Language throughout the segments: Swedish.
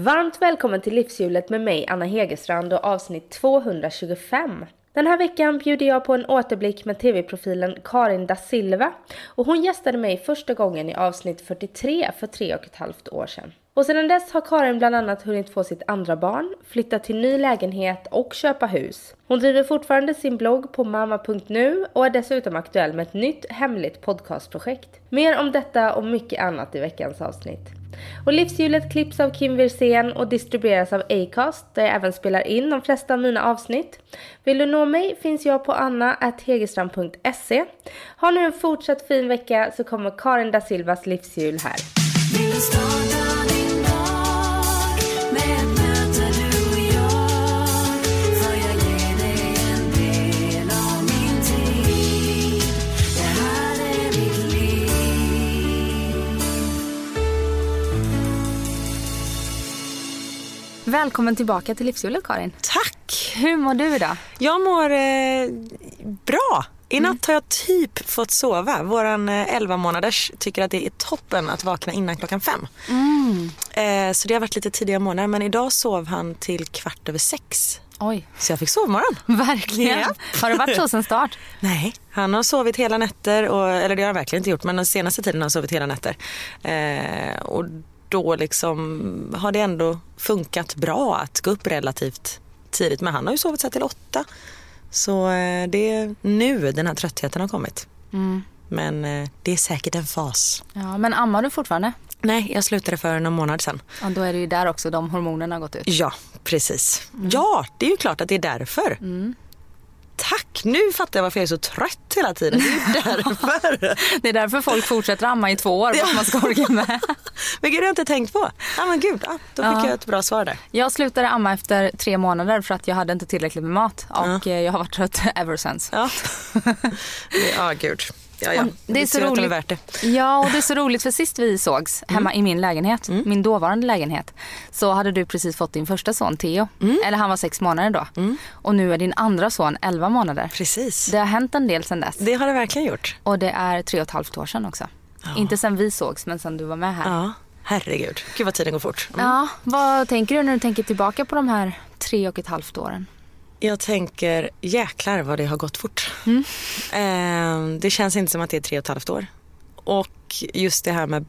Varmt välkommen till Livshjulet med mig Anna Hegerstrand och avsnitt 225. Den här veckan bjuder jag på en återblick med tv-profilen Karin da Silva och hon gästade mig första gången i avsnitt 43 för tre och ett halvt år sedan. Och sedan dess har Karin bland annat hunnit få sitt andra barn, flytta till ny lägenhet och köpa hus. Hon driver fortfarande sin blogg på mamma.nu och är dessutom aktuell med ett nytt hemligt podcastprojekt. Mer om detta och mycket annat i veckans avsnitt. Och livshjulet klipps av Kim Wirsén och distribueras av Acast där jag även spelar in de flesta av mina avsnitt. Vill du nå mig finns jag på anna.hegerstrand.se. Ha nu en fortsatt fin vecka så kommer Karin da Silvas livshjul här. Välkommen tillbaka till Livshjulet Karin. Tack! Hur mår du idag? Jag mår eh, bra. I natt har jag typ fått sova. Våran eh, 11 månaders tycker att det är toppen att vakna innan klockan fem. Mm. Eh, så det har varit lite tidiga månader men idag sov han till kvart över sex. Oj, Så jag fick sovmorgon. verkligen. Japp. Har det varit så sen start? Nej, han har sovit hela nätter. Och, eller det har han verkligen inte gjort men den senaste tiden har han sovit hela nätter. Eh, och då liksom har det ändå funkat bra att gå upp relativt tidigt. Men han har ju sovit här till åtta. Så eh, det är nu den här tröttheten har kommit. Mm. Men eh, det är säkert en fas. Ja, men ammar du fortfarande? Nej, jag slutade för någon månad sedan. Ja, då är det ju där också de hormonerna har gått ut. Ja, precis. Ja, det är ju klart att det är därför. Tack, nu fattar jag varför jag är så trött hela tiden. Det är därför. Det är därför folk fortsätter amma i två år för att man ska orka med. men gud, det har jag inte tänkt på. Ja, men gud, ja, då fick Ja. jag ett bra svar där. Jag slutade amma efter tre månader för att jag hade inte tillräckligt med mat och eh, jag har varit trött ever since. Ja, ja gud. Ja, ja. Det är så roligt. värt det. Ja, och det är så roligt för sist vi sågs hemma i min lägenhet, min dåvarande lägenhet, så hade du precis fått din första son Theo. Eller han var sex månader då. Och nu är din andra son 11 månader. Precis. Det har hänt en del sedan dess. Det har det verkligen gjort. Och det är tre och ett halvt år sedan också. Inte sen vi sågs, men sen du var med här. Ja, herregud. Gud vad tiden går fort. Mm. Ja, vad tänker du när du tänker tillbaka på de här tre och ett halvt åren? Jag tänker, jäklar vad det har gått fort. Eh, det känns inte som att det är tre och ett halvt år. Och just det här med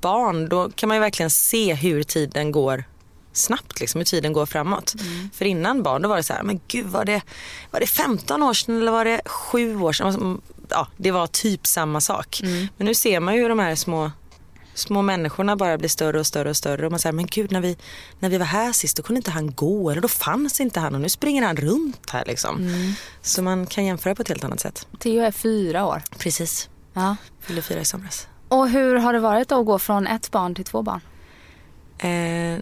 barn, då kan man ju verkligen se hur tiden går snabbt, liksom, hur tiden går framåt. För innan barn då var det så här, men gud var det, var det 15 år sedan eller var det 7 år sedan? Ja, det var typ samma sak. Men nu ser man ju hur de här små små människorna bara blir större och större och större och man säger men gud när vi, när vi var här sist då kunde inte han gå eller då fanns inte han och nu springer han runt här liksom. Så man kan jämföra på ett helt annat sätt. Theo är fyra år. Precis. Ja. Fyllde fyra i somras. Och hur har det varit då att gå från ett barn till två barn? Eh,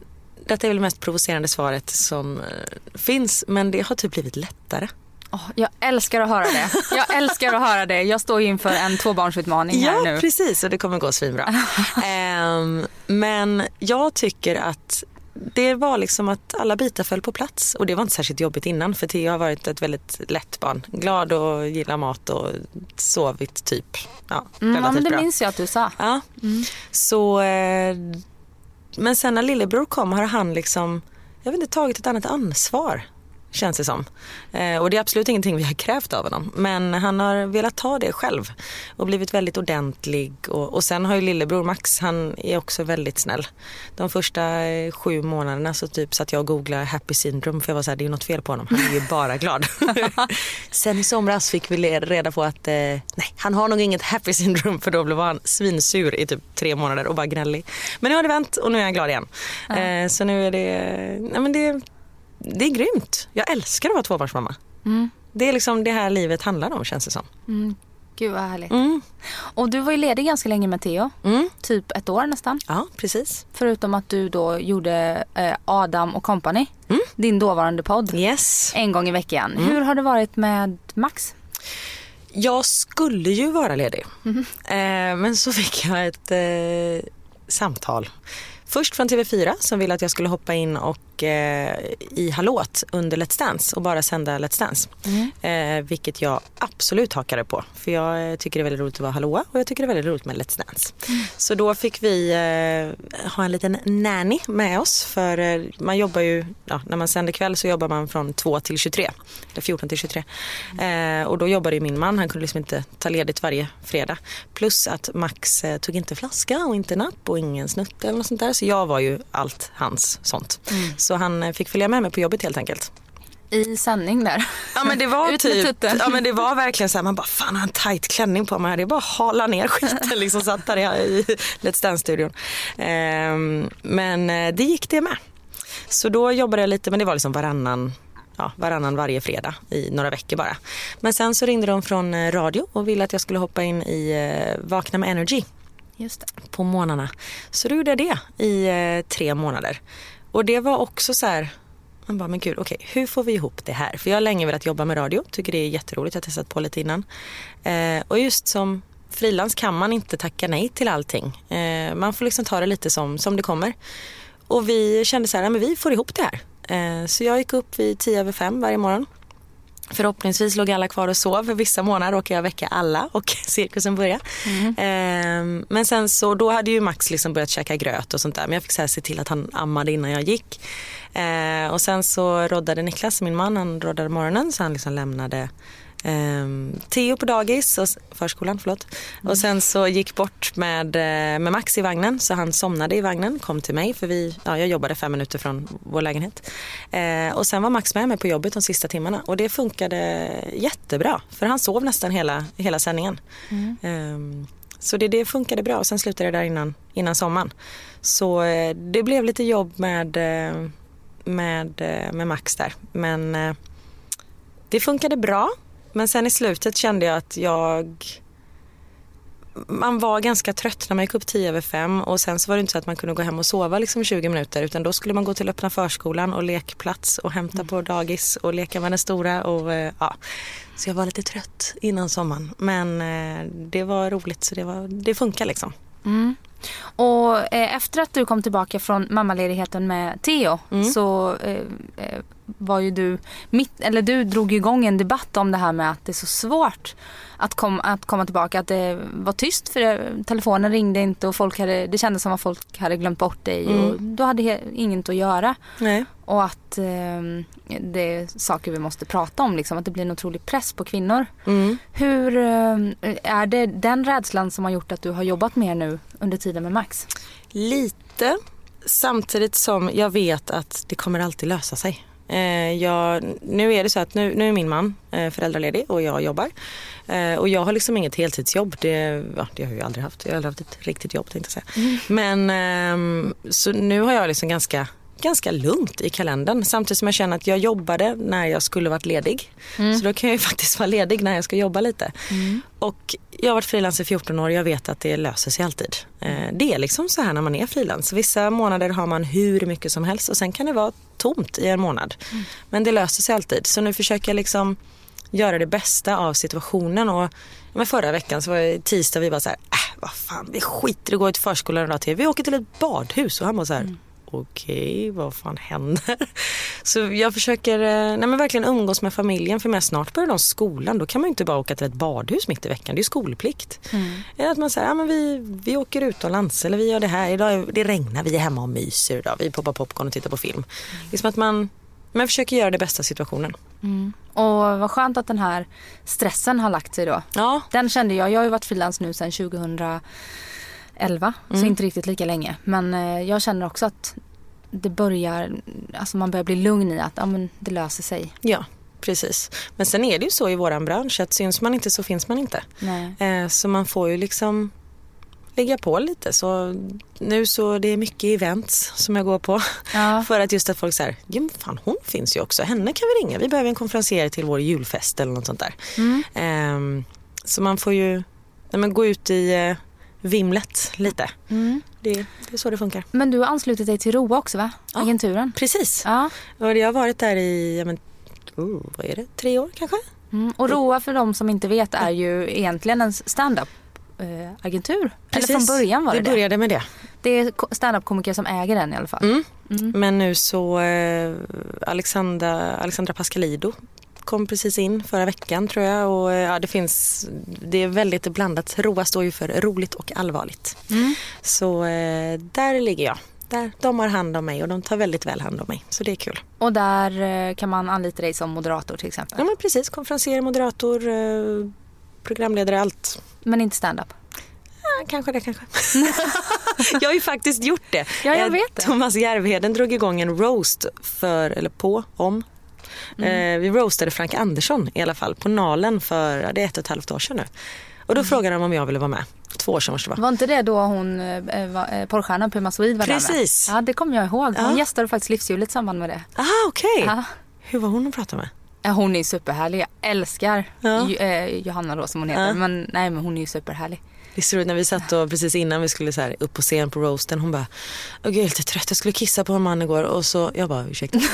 detta är väl det mest provocerande svaret som eh, finns men det har typ blivit lättare. Åh, jag älskar att höra det. Jag älskar att höra det. Jag står ju inför en tvåbarnsutmaning här Ja nu. precis och det kommer gå svinbra. Ehm, men jag tycker att det var liksom att alla bitar föll på plats och det var inte särskilt jobbigt innan för Theo har varit ett väldigt lätt barn. Glad och gillar mat och sovit typ. Ja, Mm, ja, men det bra. minns jag att du sa. Ja. Så, eh, men sen när lillebror kom har han liksom, jag vet inte, tagit ett annat ansvar. Känns det som. Eh, och det är absolut ingenting vi har krävt av honom. Men han har velat ta det själv. Och blivit väldigt ordentlig. Och, och sen har ju lillebror Max, han är också väldigt snäll. De första eh, sju månaderna så typ satt jag och googlade happy syndrome. För jag var såhär, det är något fel på honom. Han är ju bara glad. sen i somras fick vi reda på att eh, nej, han har nog inget happy syndrome. För då blev han svinsur i typ tre månader och bara gnällig. Men nu har det vänt och nu är han glad igen. Eh, så nu är det, nej men det, det är grymt. Jag älskar att vara tvåbarnsmamma. Mm. Det är liksom det här livet handlar om känns det som. Mm. Gud vad härligt. Mm. Och du var ju ledig ganska länge med Theo. Mm. Typ ett år nästan. Ja, precis. Förutom att du då gjorde eh, Adam och Company. Din dåvarande podd. Yes. En gång i veckan. Hur har det varit med Max? Jag skulle ju vara ledig. Eh, men så fick jag ett eh, samtal. Först från TV4 som ville att jag skulle hoppa in och eh, i Hallåt under Let's Dance och bara sända Let's Dance. Mm. Eh, vilket jag absolut hakade på. För jag eh, tycker det är väldigt roligt att vara hallåa och jag tycker det är väldigt roligt med Let's Dance. Mm. Så då fick vi eh, ha en liten nanny med oss. För eh, man jobbar ju, ja, när man sänder kväll så jobbar man från 2 till 23. Eller 14 till 23. Mm. och då jobbade ju min man, han kunde liksom inte ta ledigt varje fredag. Plus att Max tog inte flaska och inte napp och ingen snutte eller något sånt där. Så jag var ju allt hans sånt. Mm. Så han eh, fick följa med mig på jobbet helt enkelt. I sändning där? Ja men det var typ, ja men det var verkligen så här, man bara fan har en tight klänning på mig. Det är bara att hala ner skiten liksom. Satt där i Let's Dance-studion. Ehm, men eh, det gick det med. Så då jobbade jag lite, men det var liksom varannan ja, varannan varje fredag i några veckor bara. Men sen så ringde de från eh, radio och ville att jag skulle hoppa in i Vakna med Energy. På månaderna. Så då gjorde jag det i tre månader. Och det var också så här, man bara, men gud, okej, okay, hur får vi ihop det här? För jag har länge velat jobba med radio, tycker det är jätteroligt, jag har testat på lite innan. Eh, och just som frilans kan man inte tacka nej till allting. Eh, man får liksom ta det lite som, som det kommer. Och vi kände så här, men vi får ihop det här. Eh, så jag gick upp vid tio över fem varje morgon Förhoppningsvis låg alla kvar och sov. För vissa månader råkade jag väcka alla och cirkusen började. Mm. Eh, men sen så, då hade ju Max liksom börjat käka gröt och sånt där. Men jag fick så se till att han ammade innan jag gick. Eh, och sen så roddade Niklas, min man, han roddade morgonen så han liksom lämnade Um, Theo på dagis, och, förskolan, förlåt. Mm. Och sen så gick bort med, eh, med Max i vagnen så han somnade i vagnen, kom till mig för vi, ja, jag jobbade fem minuter från vår lägenhet. Uh, och sen var Max med mig på jobbet de sista timmarna och det funkade jättebra för han sov nästan hela, hela sändningen. Mm. Um, så det, det funkade bra och sen slutade det där innan, innan sommaren. Så uh, det blev lite jobb med, med, med Max där men det funkade bra men sen i slutet kände jag att jag man var ganska trött när man gick upp tio över fem och sen så var det inte så att man kunde gå hem och sova liksom 20 minuter utan då skulle man gå till öppna förskolan och lekplats och hämta mm. på dagis och leka med den stora och eh, ja. Så jag var lite trött innan sommaren men eh, det var roligt så det, var, det funkar liksom. Mm. Och eh, efter att du kom tillbaka från mammaledigheten med Theo mm. så eh, var ju du, mitt, eller du drog igång en debatt om det här med att det är så svårt att, kom, att komma tillbaka. Att det var tyst för det, telefonen ringde inte och folk hade, det kändes som att folk hade glömt bort dig mm. och du hade inget att göra. Nej. Och att eh, det är saker vi måste prata om, liksom, att det blir en otrolig press på kvinnor. Mm. Hur eh, är det den rädslan som har gjort att du har jobbat mer nu under tiden med Max? Lite. Samtidigt som jag vet att det kommer alltid lösa sig. Eh, jag, nu är det så att nu, nu är min man eh, föräldraledig och jag jobbar. Eh, och jag har liksom inget heltidsjobb. Det, ja, det har jag ju aldrig haft. Jag har aldrig haft ett riktigt jobb tänkte jag säga. Mm. Men ehm, så nu har jag liksom ganska ganska lugnt i kalendern samtidigt som jag känner att jag jobbade när jag skulle varit ledig. Mm. Så då kan jag ju faktiskt vara ledig när jag ska jobba lite. Mm. Och jag har varit frilans i 14 år och jag vet att det löser sig alltid. Eh, det är liksom så här när man är frilans. Vissa månader har man hur mycket som helst och sen kan det vara tomt i en månad. Mm. Men det löser sig alltid. Så nu försöker jag liksom göra det bästa av situationen. Och, men förra veckan så var det tisdag vi bara så här, äh, vad fan vi skiter i att gå till förskolan en dag till. Vi åker till ett badhus och han bara så här, mm okej, okay, vad fan händer? Så jag försöker eh, nej men verkligen umgås med familjen för med snart börjar de skolan. Då kan man ju inte bara åka till ett badhus mitt i veckan. Det är skolplikt. Mm. Att man säger, ja, men vi, vi åker utomlands eller vi gör det här. Idag, det regnar, vi är hemma och myser idag. Vi poppar popcorn och tittar på film. Mm. Liksom att man, man försöker göra det bästa av situationen. Mm. Och vad skönt att den här stressen har lagt sig då. Ja. Den kände jag. Jag har ju varit frilans nu sedan 2000 11, mm. så inte riktigt lika länge. Men eh, jag känner också att det börjar, alltså man börjar bli lugn i att ja, men det löser sig. Ja, precis. Men sen är det ju så i våran bransch att syns man inte så finns man inte. Eh, så man får ju liksom lägga på lite. Så nu så det är mycket events som jag går på. Ja. För att just att folk säger, ja fan hon finns ju också, henne kan vi ringa. Vi behöver en konferencier till vår julfest eller något sånt där. Mm. Eh, så man får ju nej, men gå ut i eh, vimlet lite. Mm. Det, det, är så det funkar. Men du har anslutit dig till ROA också va? Agenturen. Ja, precis. Ja. Och jag har varit där i, men, oh, vad är det, tre år kanske? Mm. Och ROA för de som inte vet är ju egentligen en stand-up eh, agentur. Eller från början var det det. började med det. Det är ko- standup-komiker som äger den i alla fall. Mm. Men nu så eh, Alexandra, Alexandra Pascalido kom precis in förra veckan tror jag och eh, ja, det finns, det är väldigt blandat. ROA står ju för roligt och allvarligt. Mm. Så eh, där ligger jag. Där, de har hand om mig och de tar väldigt väl hand om mig. Så det är kul. Och där eh, kan man anlita dig som moderator till exempel. Ja men precis, konferenser, moderator, eh, programledare, allt. Men inte stand-up. Kanske det kanske. jag har ju faktiskt gjort det. Ja, jag Eh, vet det. Thomas Järvheden drog igång en roast för, eller på, om. Mm. Eh, vi roastade Frank Andersson i alla fall på Nalen för, det är ett och ett halvt år sedan nu. Och då Mm. frågade de om jag ville vara med. Två år sedan måste det vara. Var inte det då hon, eh, var- eh, porrstjärnan Puma Swede var Precis. där med? Ja, det kommer jag ihåg. Hon Ja. gästade faktiskt Livshjulet i samband med det. Ah, okej. Ja. Hur var hon att prata med? Hon är superhärlig. Jag älskar Ja. Jo- eh, Johanna då som hon heter. Ja. Men nej, men hon är ju superhärlig. Det är så roligt när vi satt och precis innan vi skulle så här upp på scen på roasten. Hon bara, Åh, gud, jag är lite trött, jag skulle kissa på en man igår. Och så, jag bara, ursäkta.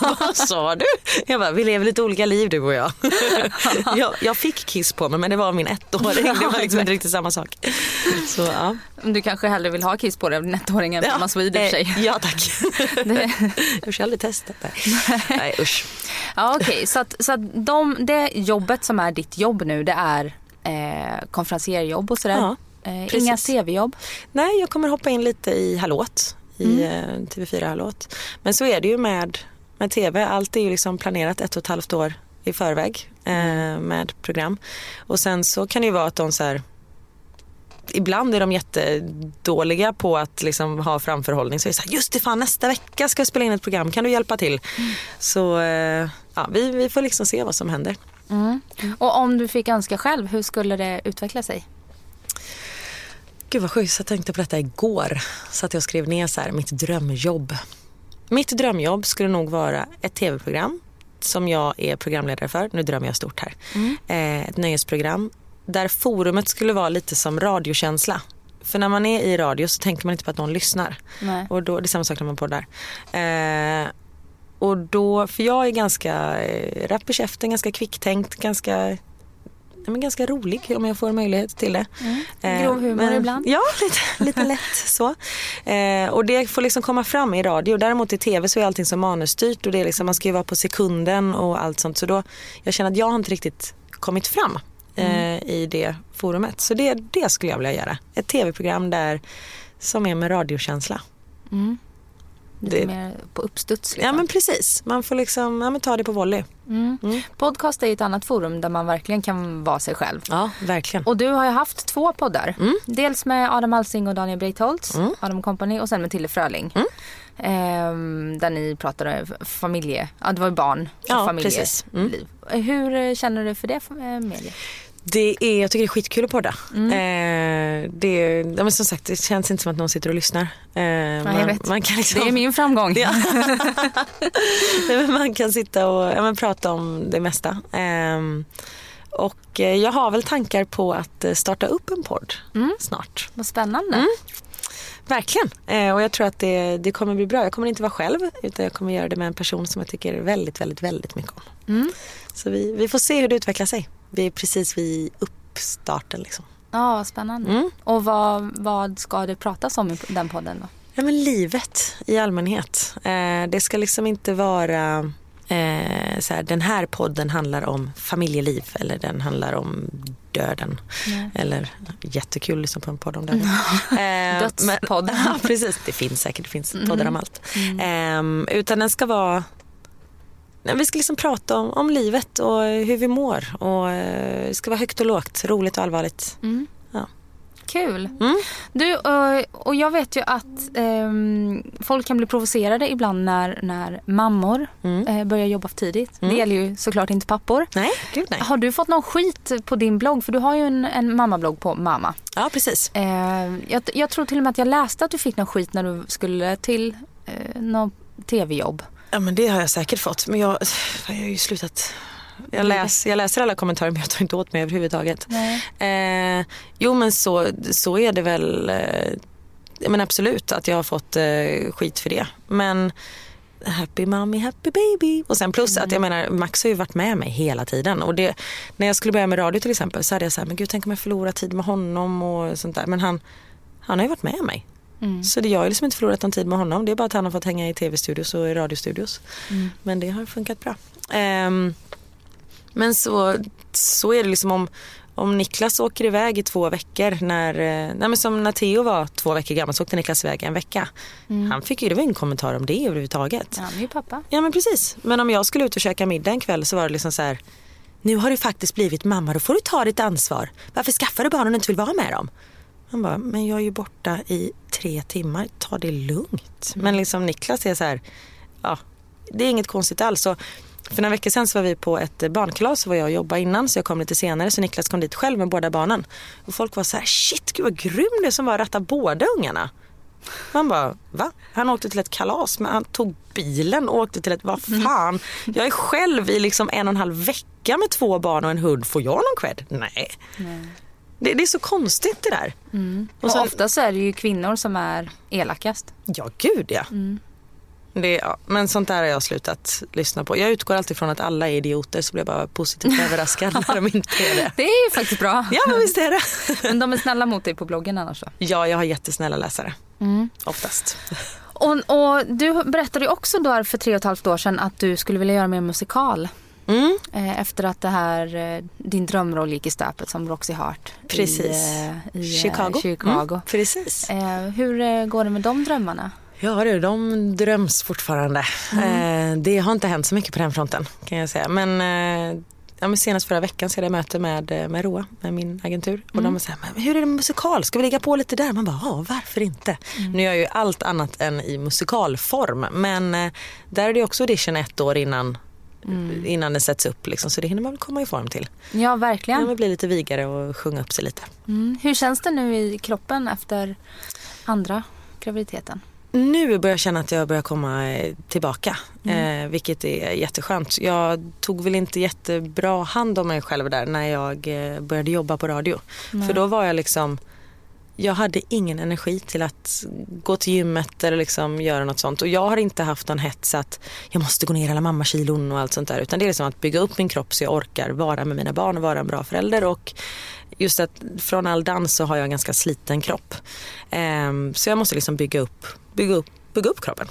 Vad sa du? Jag bara, vi lever lite olika liv du och jag. jag. Jag fick kiss på mig men det var min ettåring. Det var liksom inte riktigt samma sak. Så ja. Du kanske hellre vill ha kiss på dig av din ettåring än Puma Swede i eh, sig. Ja tack. Det- Jag har aldrig testat det. Nej usch. Ja okej, så, att, så att de, det jobbet som är ditt jobb nu det är eh, konferencierjobb och sådär. Ja, eh, inga tv-jobb. Nej, jag kommer hoppa in lite i Hallåt, i eh, TV4 Hallåt. Men så är det ju med, med TV. Allt är ju liksom planerat ett och ett halvt år i förväg eh, med program. Och sen så kan det ju vara att de så här, Ibland är de jättedåliga på att liksom ha framförhållning. Så är det så här, just det fan nästa vecka ska jag spela in ett program, kan du hjälpa till? Så eh, ja, vi, vi får liksom se vad som händer. Och om du fick önska själv, hur skulle det utveckla sig? Gud vad sjukt, jag tänkte på detta igår. Så att jag skrev ner så här, mitt drömjobb. Mitt drömjobb skulle nog vara ett tv-program som jag är programledare för. Nu drömmer jag stort här. Eh, ett nöjesprogram där forumet skulle vara lite som radiokänsla. För när man är i radio så tänker man inte på att någon lyssnar. Nej. Och då, det är samma sak när man poddar. Eh, och då, för jag är ganska eh, rapp i käften, ganska kvicktänkt, ganska ja, men ganska rolig om jag får möjlighet till det. Eh, Grov humor ibland. Ja, lite, lite lätt så. Eh, och det får liksom komma fram i radio. Däremot i tv så är allting så manusstyrt och det är liksom, man ska ju vara på sekunden och allt sånt. Så då, jag känner att jag har inte riktigt kommit fram eh, i det forumet. Så det, det skulle jag vilja göra. Ett tv-program där som är med radiokänsla. Lite Det- mer på uppstuds. Liksom. Ja men precis, man får liksom ja, ta det på volley. Podcast är ju ett annat forum där man verkligen kan vara sig själv. Ja, verkligen. Och du har ju haft två poddar. Mm. Dels med Adam Alsing och Daniel Breitholtz, Adam Company och sen med Tille Fröling. Mm. Ehm, där ni pratade familje, ja det var ju barn och Ja, familjeliv. Mm. Hur känner du för det eh, mediet? Det är, jag tycker det är skitkul att podda. Mm. Eh, det, ja, men som sagt, det känns inte som att någon sitter och lyssnar. Eh, man, jag vet. Man kan liksom, Det är min framgång. Ja. Nej, man kan sitta och ja, men prata om det mesta. Ehm, och eh, jag har väl tankar på att eh, starta upp en podd Mm. snart. Vad spännande. Mm. Verkligen. Eh, och jag tror att det, det kommer bli bra. Jag kommer inte vara själv utan jag kommer göra det med en person som jag tycker väldigt, väldigt, väldigt mycket om. Mm. Så vi, vi får se hur det utvecklar sig. Vi är precis vid uppstarten liksom. Ja, vad spännande. Mm. Och vad, vad ska det pratas om i den podden då? Ja men livet i allmänhet. Eh, det ska liksom inte vara eh, så här, den här podden handlar om familjeliv eller den handlar om döden. Eller jättekul lyssna på en podd om döden. Eh, Dödspodd. men- Ja precis, det finns säkert, det finns poddar om allt. Eh, utan den ska vara Nej, Vi ska liksom prata om, om livet och hur vi mår. Och, eh, det ska vara högt och lågt, roligt och allvarligt. Ja. Kul. Mm. Du, eh, och jag vet ju att ehm, folk kan bli provocerade ibland när, när mammor Mm. eh, börjar jobba för tidigt. Det gäller ju såklart inte pappor. Nej, gud nej. Har du fått någon skit på din blogg? För du har ju en, en mammablogg på mamma. Ja, precis. Eh, jag, jag tror till och med att jag läste att du fick någon skit när du skulle till eh, något tv-jobb. Ja men det har jag säkert fått. Men jag, jag har ju slutat. Jag, läs, jag läser alla kommentarer men jag tar inte åt mig överhuvudtaget. Eh, jo men så, så är det väl. Eh, men absolut att jag har fått eh, skit för det. Men happy mommy, happy baby. Och sen plus att jag menar Max har ju varit med mig hela tiden. Och det, när jag skulle börja med radio till exempel så hade jag så här, men gud tänk om jag förlorar tid med honom och sånt där. Men han, han har ju varit med mig. Så det, jag har liksom inte förlorat någon tid med honom. Det är bara att han har fått hänga i tv-studios och i radiostudios. Men det har funkat bra. Ehm, men så, så är det liksom om, om Niklas åker iväg i två veckor när, eh, nej men som när Theo var två veckor gammal så åkte Niklas iväg en vecka. Han fick ju, det var ingen kommentar om det överhuvudtaget. Ja, han är ju pappa. Ja men precis. Men om jag skulle ut och käka middag en kväll så var det liksom så här. Nu har du faktiskt blivit mamma, då får du ta ditt ansvar. Varför skaffar du barn om du inte vill vara med dem? Han bara, men jag är ju borta i tre timmar, ta det lugnt. Men liksom Niklas är så här, ja, det är inget konstigt alls. Så för några veckor sedan så var vi på ett barnkalas så var jag och jobbade innan så jag kom lite senare så Niklas kom dit själv med båda barnen. Och folk var så här, shit gud vad grym är som var att ratta båda ungarna. Man bara, va? Han åkte till ett kalas men han tog bilen och åkte till ett, vad fan. Jag är själv i liksom en och en halv vecka med två barn och en hund. Får jag någon cred? Nej. Det, det är så konstigt det där. Och sen- ofta så är det ju kvinnor som är elakast. Ja, gud ja. Det, ja. Men sånt där har jag slutat lyssna på. Jag utgår alltid från att alla är idioter så blir jag bara positivt överraskad när de inte är det. Det är ju faktiskt bra. Ja, men visst är det. Men de är snälla mot dig på bloggen annars då. Ja, jag har jättesnälla läsare. Oftast. Och, och du berättade också då för tre och ett halvt år sedan att du skulle vilja göra mer musikal. Mm. Eh, efter att det här, eh, din drömroll gick i stöpet som Roxy Hart Precis. i, eh, i eh, Chicago. Chicago. Mm, precis. Hur går det med de drömmarna? Ja du, de dröms fortfarande. Eh, det har inte hänt så mycket på den fronten kan jag säga. Men, ja, men senast förra veckan så hade jag möte med, med Roa, med min agentur. Och de var så här, men hur är det med musikal? Ska vi ligga på lite där? Man bara, ja varför inte? Nu är jag ju allt annat än i musikalform. Men där är det också audition ett år innan, innan det sätts upp. Liksom, så det hinner man väl komma i form till. Ja, verkligen. Man blir lite vigare och sjunga upp sig lite. Mm. Hur känns det nu i kroppen efter andra graviditeten? Nu börjar jag känna att jag börjar komma eh, tillbaka, eh, vilket är jätteskönt. Jag tog väl inte jättebra hand om mig själv där när jag eh, började jobba på radio. För då var jag liksom, jag hade ingen energi till att gå till gymmet eller liksom göra något sånt. Och jag har inte haft någon hets att jag måste gå ner alla mammakilon och allt sånt där. Utan det är liksom att bygga upp min kropp så jag orkar vara med mina barn och vara en bra förälder. Och just att från all dans så har jag en ganska sliten kropp. Ehm, så jag måste liksom bygga upp, bygga upp bygga upp kroppen.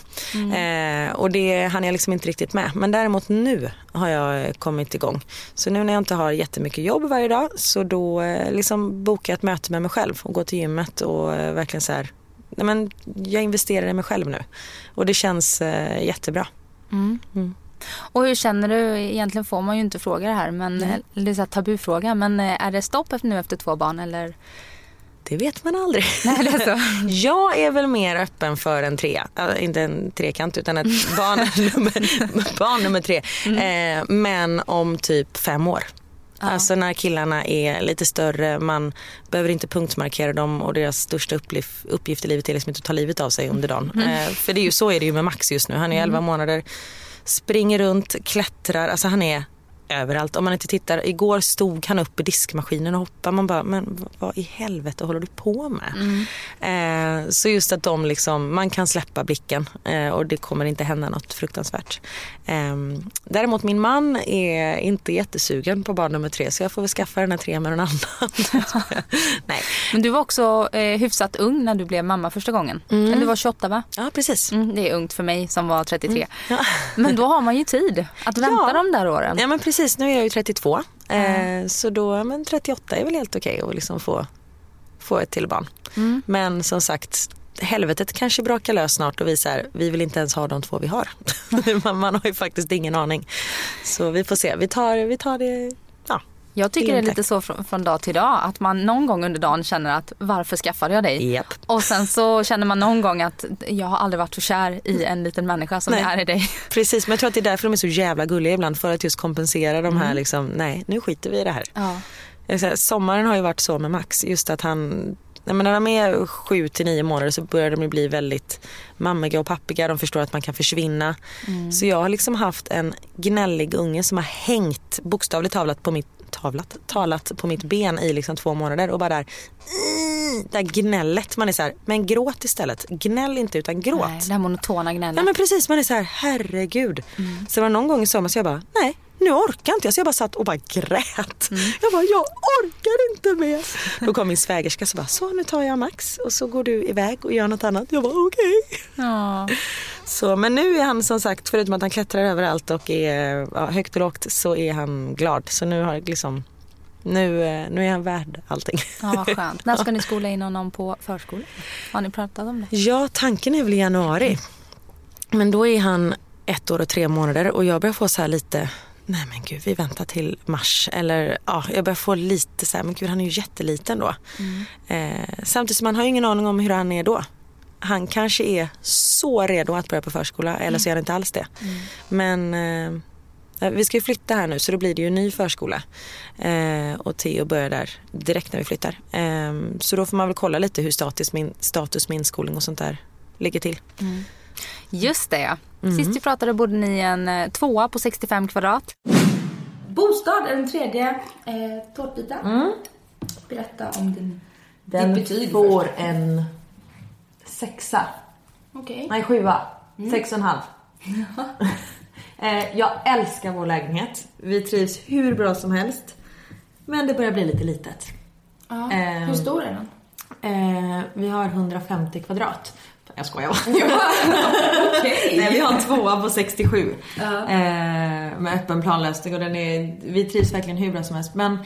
Eh, och det hann jag liksom inte riktigt med. Men däremot nu har jag kommit igång. Så nu när jag inte har jättemycket jobb varje dag så då eh, liksom bokar jag ett möte med mig själv och går till gymmet och eh, verkligen så här, nej men jag investerar i mig själv nu. Och det känns eh, jättebra. Och hur känner du? Egentligen får man ju inte fråga det här, men det är så här tabufråga. Men eh, är det stopp nu efter två barn eller? Det vet man aldrig. Nej, det är så. Jag är väl mer öppen för en trea, Äh, inte en trekant utan ett barn nummer, barn nummer tre. Eh, men om typ fem år. Alltså när killarna är lite större, man behöver inte punktmarkera dem och deras största uppgift, i livet är liksom inte att ta livet av sig under dagen. Eh, för det är ju så är det ju med Max just nu. Han är 11 månader, springer runt, klättrar, alltså han är överallt. Om man inte tittar, igår stod han upp i diskmaskinen och hoppade. Man bara, men vad i helvete håller du på med? Eh, så just att de liksom, man kan släppa blicken eh, och det kommer inte hända något fruktansvärt. Eh, däremot min man är inte jättesugen på barn nummer tre så jag får väl skaffa den här tre med någon annan. Nej. Men du var också eh, hyfsat ung när du blev mamma första gången. Eller du var 28 va? Ja precis. Mm, det är ungt för mig som var 33. Men då har man ju tid att vänta Ja. de där åren. Ja men precis, nu är jag ju 32. Eh, så då, men 38 är väl helt okej att liksom få, få ett till barn. Men som sagt, helvetet kanske brakar lös snart och vi, så här, vi vill inte ens ha de två vi har. man, man har ju faktiskt ingen aning. Så vi får se, vi tar, vi tar det. Jag tycker det är lite så från, från dag till dag att man någon gång under dagen känner att varför skaffade jag dig? Japp. Och sen så känner man någon gång att jag har aldrig varit så kär i en liten människa som Nej. jag är i dig. Precis, men jag tror att det är därför de är så jävla gulliga ibland. För att just kompensera de här liksom, nej nu skiter vi i det här. Ja. Säger, sommaren har ju varit så med Max. Just att han, nej, men när de är sju till nio månader så börjar de bli väldigt mammiga och pappiga. De förstår att man kan försvinna. Så jag har liksom haft en gnällig unge som har hängt bokstavligt talat på mitt tavlat, talat på mitt ben i liksom två månader och bara där det här gnället. Man är så här, men gråt istället. Gnäll inte utan gråt. Nej, det här monotona gnället. Ja men precis, man är så här, herregud. Mm. Så det var någon gång i sommar så jag bara, nej nu orkar inte jag. Så jag bara satt och bara grät. Mm. Jag bara, jag orkar inte mer. Då kom min svägerska och bara, så nu tar jag Max och så går du iväg och gör något annat. Jag bara, okej. Okay. Ja. Så, men nu är han som sagt, förutom att han klättrar överallt och är ja, högt och lågt så är han glad. Så nu har liksom nu, eh, nu är han värd allting. Ja, vad skönt. När ska ni skola in honom på förskolan? Har ni pratat om det? Ja, tanken är väl i januari. Men då är han ett år och tre månader och jag börjar få så här lite nej men gud vi väntar till mars. Eller ja, jag börjar få lite så här, men gud han är ju jätteliten då. Mm. Eh, samtidigt som man har ju ingen aning om hur han är då. Han kanske är så redo att börja på förskola eller så är han inte alls det. Mm. Men eh, vi ska ju flytta här nu så då blir det ju en ny förskola. Eh, och Theo börjar där direkt när vi flyttar. Eh, så då får man väl kolla lite hur status min, status med inskolning och sånt där ligger till. Mm. Just det. Mm. Sist vi pratade bodde ni i en eh, tvåa på 65 kvadrat. Bostad är den tredje eh, tårtbiten. Mm. Berätta om din, den ditt betyg får först. en sexa. Okej. Okay. Nej, sjua. Mm. Sex och en halv. eh, jag älskar vår lägenhet. Vi trivs hur bra som helst. Men det börjar bli lite litet. Ja. Eh, hur stor är den? Eh, vi har 150 kvadrat. Jag skojar bara. okay. Nej, vi har en tvåa på 67. Uh. Eh, med öppen planlösning och den är, vi trivs verkligen hur bra som helst. Men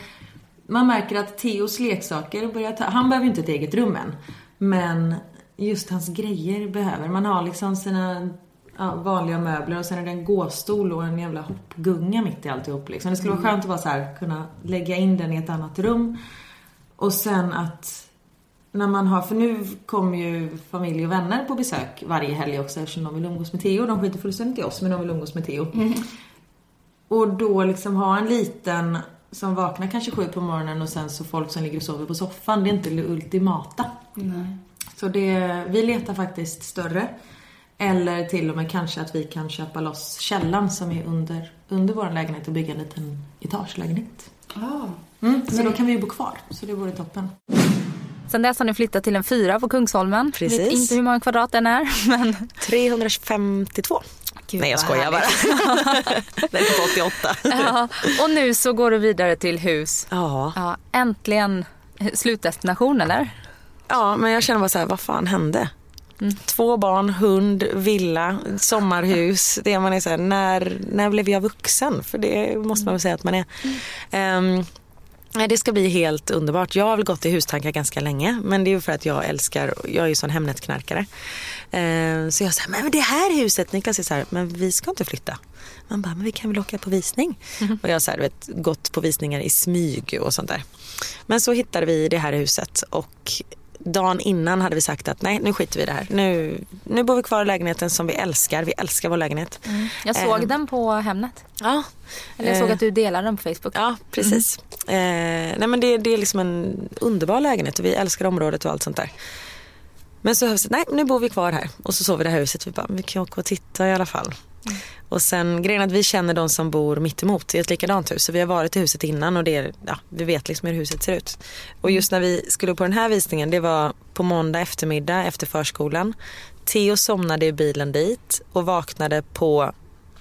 man märker att Theos leksaker börjar ta, han behöver inte ett eget rum än. Men just hans grejer behöver. Man har liksom sina ja, vanliga möbler och sen är det en gåstol och en jävla hoppgunga mitt i alltihop. Liksom. Det skulle vara skönt att bara så här, kunna lägga in den i ett annat rum. Och sen att när man har, för nu kommer ju familj och vänner på besök varje helg också eftersom de vill umgås med Theo. De skiter fullständigt i oss men de vill umgås med Theo. Mm. Och då liksom ha en liten som vaknar kanske sju på morgonen och sen så folk som ligger och sover på soffan. Det är inte det ultimata. Nej. Så det, vi letar faktiskt större. Eller till och med kanske att vi kan köpa loss källan som är under, under vår lägenhet och bygga en liten etagelägenhet. Ah. Mm, så då kan vi ju bo kvar. Så det vore toppen. Sen dess har ni flyttat till en fyra på Kungsholmen. Precis. Vet inte hur många kvadrat den är. Men... 352. Gud, Nej jag skojar bara. den är på 88. Ja, och nu så går du vidare till hus. Ja. ja. Äntligen slutdestination eller? Ja men jag känner bara så här, vad fan hände? Mm. Två barn, hund, villa, sommarhus. Det man är så här, när, när blev jag vuxen? För det måste man väl säga att man är. Mm. Um, Nej, det ska bli helt underbart. Jag har väl gått i hustankar ganska länge men det är ju för att jag älskar, jag är ju sån Hemnetknarkare. Eh, så jag säger, men det här huset, Niklas är så här, men vi ska inte flytta. Man bara, men vi kan väl åka på visning? Mm. Och jag har vet, gått på visningar i smyg och sånt där. Men så hittade vi det här huset och dagen innan hade vi sagt att nej nu skiter vi i det här. Nu, nu bor vi kvar i lägenheten som vi älskar. Vi älskar vår lägenhet. Mm. Jag såg eh. den på Hemnet. Ja. Eller jag såg eh. att du delade den på Facebook. Ja precis. Mm. Eh, nej men det, det, är liksom en underbar lägenhet och vi älskar området och allt sånt där. Men så nej nu bor vi kvar här och så såg vi det här huset. Vi bara, vi kan åka och titta i alla fall. Mm. Och sen grejen att vi känner de som bor mitt emot i ett likadant hus. Så vi har varit i huset innan och det är, ja, vi vet liksom hur huset ser ut. Och just när vi skulle på den här visningen, det var på måndag eftermiddag efter förskolan. Theo somnade i bilen dit och vaknade på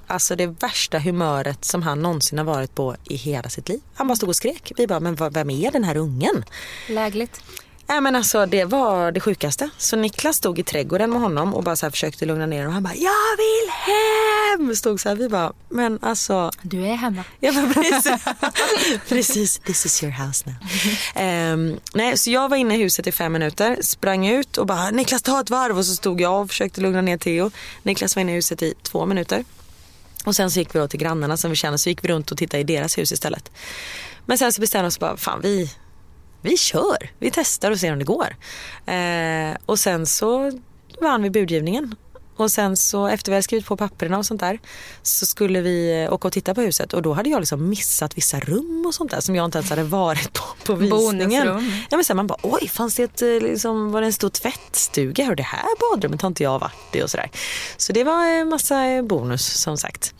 alltså det värsta humöret som han någonsin har varit på i hela sitt liv. Han bara stod och skrek. Vi bara, men vem är den här ungen? Lägligt. Nej men alltså det var det sjukaste. Så Niklas stod i trädgården med honom och bara så försökte lugna ner honom. Han bara, jag vill hem! Stod så här, vi bara, men alltså. Du är hemma. Ja men precis. precis, this is your house now. um, nej så jag var inne i huset i fem minuter, sprang ut och bara, Niklas ta ett varv. Och så stod jag och försökte lugna ner Theo. Niklas var inne i huset i två minuter. Och sen så gick vi då till grannarna som vi känner så gick vi runt och tittade i deras hus istället. Men sen så bestämde vi oss bara, fan vi, vi kör, vi testar och ser om det går. Eh, och sen så vann vi budgivningen. Och sen så efter vi hade skrivit på papperna och sånt där så skulle vi eh, åka och titta på huset och då hade jag liksom missat vissa rum och sånt där som jag inte ens hade varit på, på visningen. Bonusrum. Ja men sen man bara oj fanns det ett, eh, liksom, var det en stor tvättstuga och det här badrummet har inte jag varit i och sådär. Så det var en massa bonus som sagt.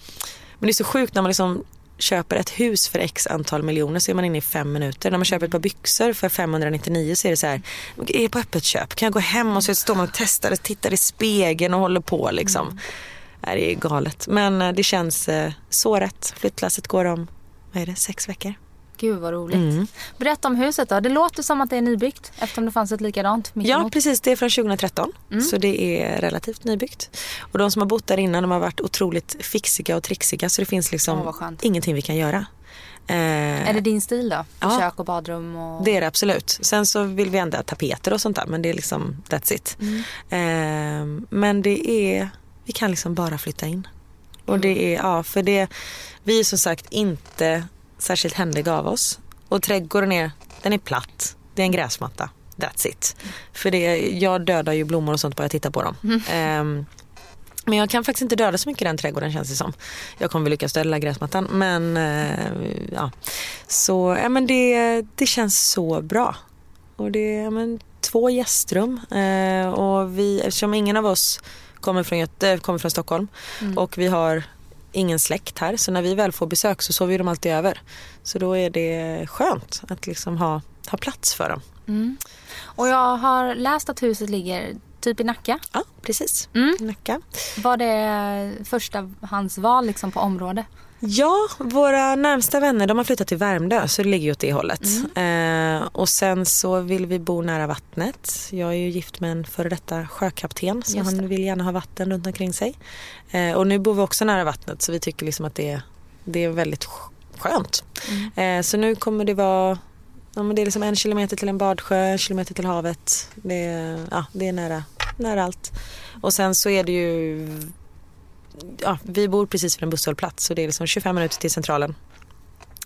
Men det är så sjukt när man liksom köper ett hus för x antal miljoner så är man inne i fem minuter. När man köper ett par byxor för 599 så är det så här, är det på öppet köp? Kan jag gå hem och så står man och testar och tittar i spegeln och håller på liksom. Mm. Det är galet. Men eh, det känns eh, så rätt. Flyttlasset går om, vad är det, sex veckor. Gud vad roligt. Mm. Berätta om huset då. Det låter som att det är nybyggt eftersom det fanns ett likadant Ja precis, det är från 2013. Mm. Så det är relativt nybyggt. Och de som har bott där innan de har varit otroligt fixiga och trixiga så det finns liksom oh, ingenting vi kan göra. Eh, är det din stil då? Ja, Kök och badrum? Och... Det är det absolut. Sen så vill vi ändra tapeter och sånt där men det är liksom that's it. Mm. Eh, men det är, vi kan liksom bara flytta in. Och det är, ja för det, vi är som sagt inte särskilt händig av oss. Och trädgården är, den är platt. Det är en gräsmatta. That's it. För det, jag dödar ju blommor och sånt bara jag tittar på dem. Mm. Um, men jag kan faktiskt inte döda så mycket i den trädgården känns det som. Jag kommer väl lyckas döda gräsmattan. Men uh, ja. Så ja, men det, det känns så bra. Och det är ja, men, två gästrum. Uh, och vi, eftersom ingen av oss kommer från, Göte, kommer från Stockholm mm. och vi har ingen släkt här så när vi väl får besök så sover de alltid över. Så då är det skönt att liksom ha, ha plats för dem. Mm. Och jag har läst att huset ligger typ i Nacka. Ja, precis. Mm. Nacka. Var det första hans val liksom på område? Ja, våra närmsta vänner de har flyttat till Värmdö så det ligger ju åt det hållet. Mm. Eh, och sen så vill vi bo nära vattnet. Jag är ju gift med en före detta sjökapten så han vill gärna ha vatten runt omkring sig. Eh, och nu bor vi också nära vattnet så vi tycker liksom att det, det är väldigt skönt. Mm. Eh, så nu kommer det vara ja, men det är liksom en kilometer till en badsjö, en kilometer till havet. Det är, ja, det är nära, nära allt. Och sen så är det ju ja, vi bor precis vid en busshållplats så det är liksom 25 minuter till centralen.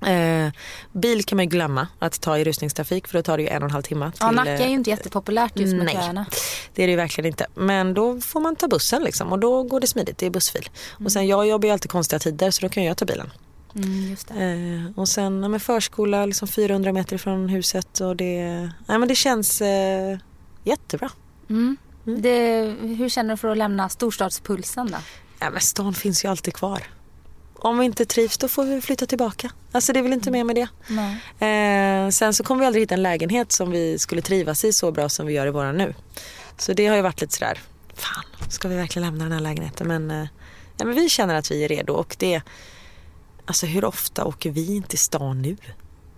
Eh, bil kan man ju glömma att ta i rusningstrafik för då tar det ju en och en halv timme. Till, ja, Nacka är ju inte jättepopulärt just med köerna. det är det ju verkligen inte. Men då får man ta bussen liksom och då går det smidigt, det är bussfil. Mm. Och sen jag jobbar ju alltid konstiga tider så då kan jag ta bilen. Mm, eh, och sen ja, med förskola liksom 400 meter från huset och det, ja, men det känns eh, jättebra. Mm. mm. Det, hur känner du för att lämna storstadspulsen då? Ja, men stan finns ju alltid kvar. Om vi inte trivs då får vi flytta tillbaka. Alltså det är väl inte mer med det. Eh, sen så kommer vi aldrig hitta en lägenhet som vi skulle trivas i så bra som vi gör i våran nu. Så det har ju varit lite sådär, fan ska vi verkligen lämna den här lägenheten? Men, eh, ja, men vi känner att vi är redo och det, alltså hur ofta åker vi inte till stan nu?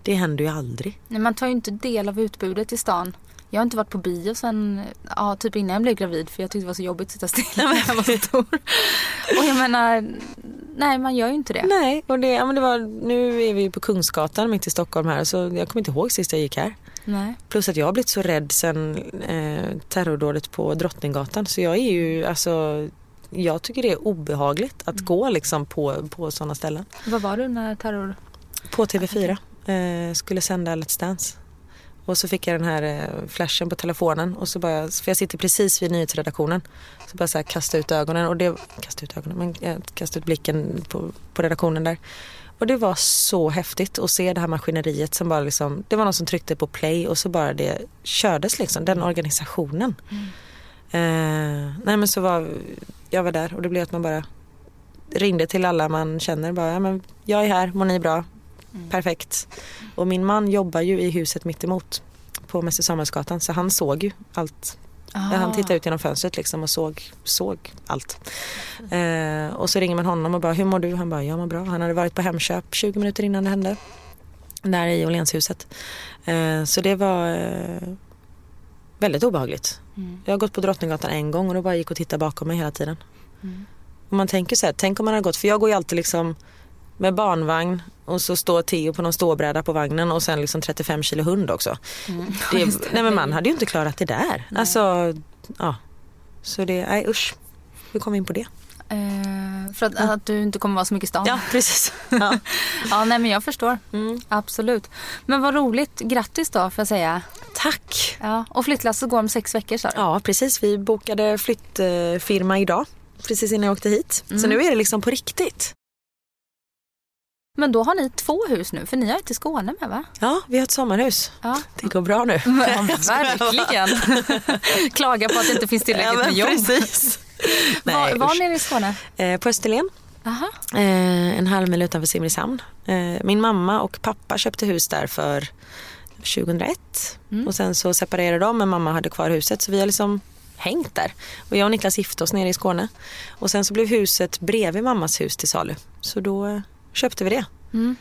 Det händer ju aldrig. Nej, man tar ju inte del av utbudet i stan. Jag har inte varit på bio sen, ja, typ innan jag blev gravid för jag tyckte det var så jobbigt att sitta still när jag var så stor. och jag menar, nej man gör ju inte det. Nej, och det, ja, men det var, nu är vi på Kungsgatan mitt i Stockholm här så jag kommer inte ihåg sist jag gick här. Nej. Plus att jag har blivit så rädd sen eh, terrordådet på Drottninggatan så jag är ju alltså jag tycker det är obehagligt att mm. gå liksom på, på sådana ställen. Var var du när terror? På TV4. Eh, skulle sända Let's Dance. Och så fick jag den här eh, flashen på telefonen och så bara, för jag sitter precis vid nyhetsredaktionen. Så bara så här kasta ut ögonen och det, kasta ut ögonen, men jag kastade ut blicken på, på redaktionen där. Och det var så häftigt att se det här maskineriet som bara liksom, det var någon som tryckte på play och så bara det kördes liksom, den organisationen. Mm. Eh, nej men så var, jag var där och det blev att man bara ringde till alla man känner bara, ja men jag är här, mår ni bra? Mm. Perfekt. Och min man jobbar ju i huset mitt emot på Mäster Samuelsgatan så han såg ju allt. Ah. Han tittade ut genom fönstret liksom och såg, såg allt. Eh, och så ringer man honom och bara, hur mår du? Han bara, jag mår bra. Han hade varit på Hemköp 20 minuter innan det hände. Där i Åhlénshuset. Eh, så det var eh, väldigt obehagligt. Mm. Jag har gått på Drottninggatan en gång och då bara gick och tittade bakom mig hela tiden. Mm. Och man tänker så här, tänk om man hade gått, för jag går ju alltid liksom med barnvagn och så står Theo på någon ståbräda på vagnen och sen liksom 35 kilo hund också. Mm. Det, nej men man hade ju inte klarat det där. Nej. Alltså, ja. Så det, nej usch. Hur kom vi in på det? Uh, för att, ja. att, du inte kommer vara så mycket i stan. Ja, precis. Ja, ja nej men jag förstår. Mm. Absolut. Men vad roligt. Grattis då får jag säga. Tack. Ja, och flyttlasset går om sex veckor sa Ja, precis. Vi bokade flyttfirma idag. Precis innan jag åkte hit. Mm. Så nu är det liksom på riktigt. Men då har ni två hus nu, för ni har ett i Skåne med va? Ja, vi har ett sommarhus. Ja. Det går bra nu. Ja, verkligen. Klaga på att det inte finns tillräckligt ja, med jobb. Precis. Nej, var, var nere i Skåne? Eh, på Österlen. Aha. Eh, en halv mil utanför Simrishamn. Eh, min mamma och pappa köpte hus där för 2001. Och sen så separerade de men mamma hade kvar huset så vi har liksom hängt där. Och jag och Niklas gifte oss nere i Skåne. Och sen så blev huset bredvid mammas hus till salu. Så då eh, köpte vi det. Mm.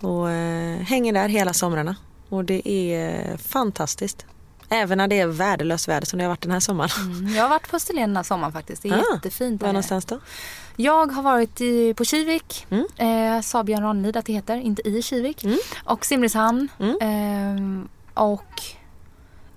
Och eh, hänger där hela somrarna. Och det är eh, fantastiskt. Även när det är värdelöst väder som det har varit den här sommaren. Mm, Jag har varit på Österlen den här sommaren faktiskt. Det är Ah, jättefint. Var någonstans då? Jag har varit i, på Kivik, Mm. eh, sa Björn Ranelid att det heter, inte i Kivik. Mm. Och Simrishamn. Mm. ehm, och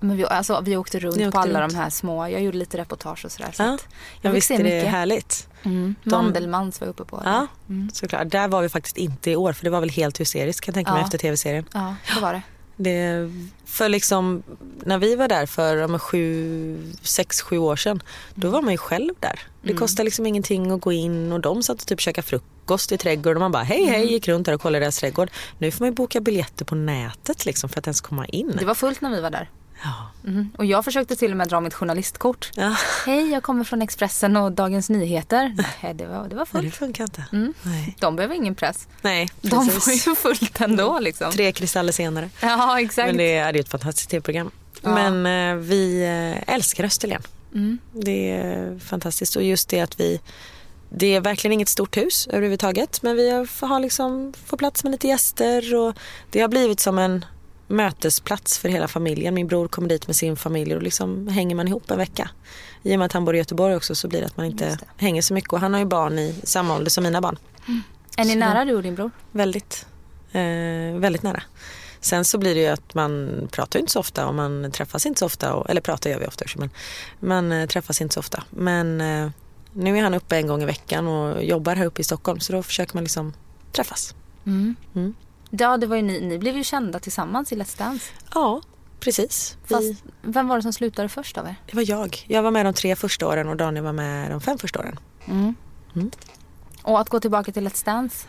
men vi, alltså, vi åkte runt Ni på åkte alla runt. de här små, jag gjorde lite reportage och sådär. Så Ja, Jag fick visste se det mycket. härligt. Mm. De- Mandelmans var uppe på. Ja, Mm. såklart. Där var vi faktiskt inte i år för det var väl helt hysteriskt kan jag tänka mig Ja. efter tv-serien. ja, det var det. Det, för liksom, när vi var där för men sju, sex, sju år sedan, då var man ju själv där. Det kostade liksom ingenting att gå in och de satt och typ käkade frukost i trädgården och man bara hej hej gick runt där och kollade deras trädgård. Nu får man ju boka biljetter på nätet liksom för att ens komma in. Det var fullt när vi var där. Ja. Mhm. Och jag försökte till och med dra mitt journalistkort. Ja. Hej, jag kommer från Expressen och Dagens Nyheter. Nej, det var, det var Nej, det fullt. funkar inte. Mm. Nej, De behöver ingen press. Nej De var ju fullt ändå liksom. Tre kristaller senare. Ja, exakt. Men det är ett fantastiskt tv-program. Ja. Men eh, vi eh, älskar Österlen. Mm. Det är fantastiskt och just det att vi det är verkligen inget stort hus överhuvudtaget men vi har liksom, får plats med lite gäster och det har blivit som en mötesplats för hela familjen. Min bror kommer dit med sin familj och liksom hänger man ihop en vecka. I och med att han bor i Göteborg också så blir det att man inte hänger så mycket och han har ju barn i samma ålder som mina barn. Är ni Så- nära du och din bror? Väldigt, eh, väldigt nära. Sen så blir det ju att man pratar inte så ofta och man träffas inte så ofta. Och, eller pratar gör vi ofta men man eh, träffas inte så ofta. Men eh, nu är han uppe en gång i veckan och jobbar här uppe i Stockholm så då försöker man liksom träffas. Mm. Mm. Ja, det var ju ni, ni blev ju kända tillsammans i Let's Dance. Ja, precis. Vi, Fast vem var det som slutade först av er? det var jag. Jag var med de tre första åren och Daniel var med de fem första åren. Mm. Mm. Och att gå tillbaka till Let's Dance?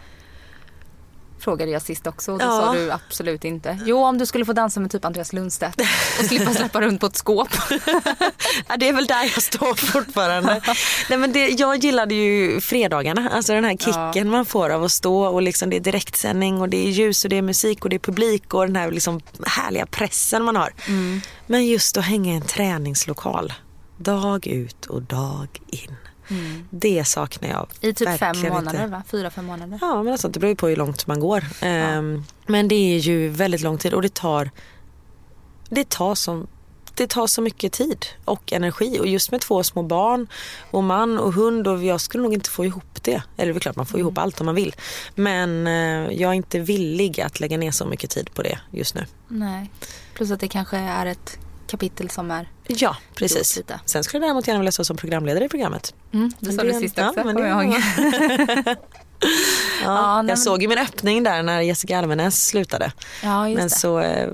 Frågade jag sist också och då Ja. sa du absolut inte. Jo, om du skulle få dansa med typ Andreas Lundstedt och slippa släppa runt på ett skåp. Ja, det är väl där jag står fortfarande. Nej, men det, jag gillade ju fredagarna, alltså den här kicken man får av att stå och liksom det är direktsändning och det är ljus och det är musik och det är publik och den här liksom härliga pressen man har. Men just att hänga i en träningslokal dag ut och dag in. Det saknar jag I typ fem verkligen månader inte. va? Fyra, fem månader. Ja, men alltså, det beror ju på hur långt man går. Ehm, Men det är ju väldigt lång tid och det tar, det tar som det tar så mycket tid och energi och just med två små barn och man och hund och jag skulle nog inte få ihop det. Eller det är klart man får ihop allt om man vill. Men eh, jag är inte villig att lägga ner så mycket tid på det just nu. Nej. Plus att det kanske är ett kapitel som är... Ja, precis. Sen skulle jag däremot gärna vilja stå som programledare i programmet. Mm, det sa du sist ja, också. men kommer jag ihåg. Ja, Ja, men- jag såg ju min öppning där när Jessica Almenäs slutade. Ja, Men det. så eh,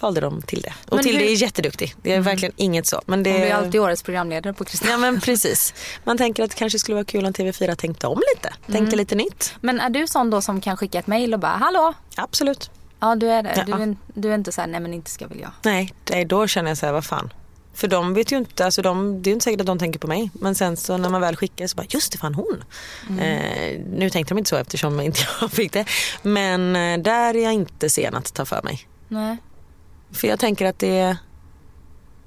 valde de till det. Och Men Tilde hur- är jätteduktig. Det är verkligen inget så. Men det... Hon blir alltid årets programledare på Kristina. Ja men precis. Man tänker att det kanske skulle vara kul om TV4 tänkte om lite. Tänkte Mm. lite nytt. Men är du sån då som kan skicka ett mejl och bara hallå? Absolut. Ja du är det. Ja. Du, är, du är inte så här, nej men inte ska väl jag. Nej, då känner jag så här, vad fan. För de vet ju inte, alltså de, det är ju inte säkert att de tänker på mig. Men sen så när man väl skickar så bara, just det, fan hon. Mm. Eh, nu tänkte de inte så eftersom inte jag fick det. Men eh, där är jag inte sen att ta för mig. Nej. För jag tänker att det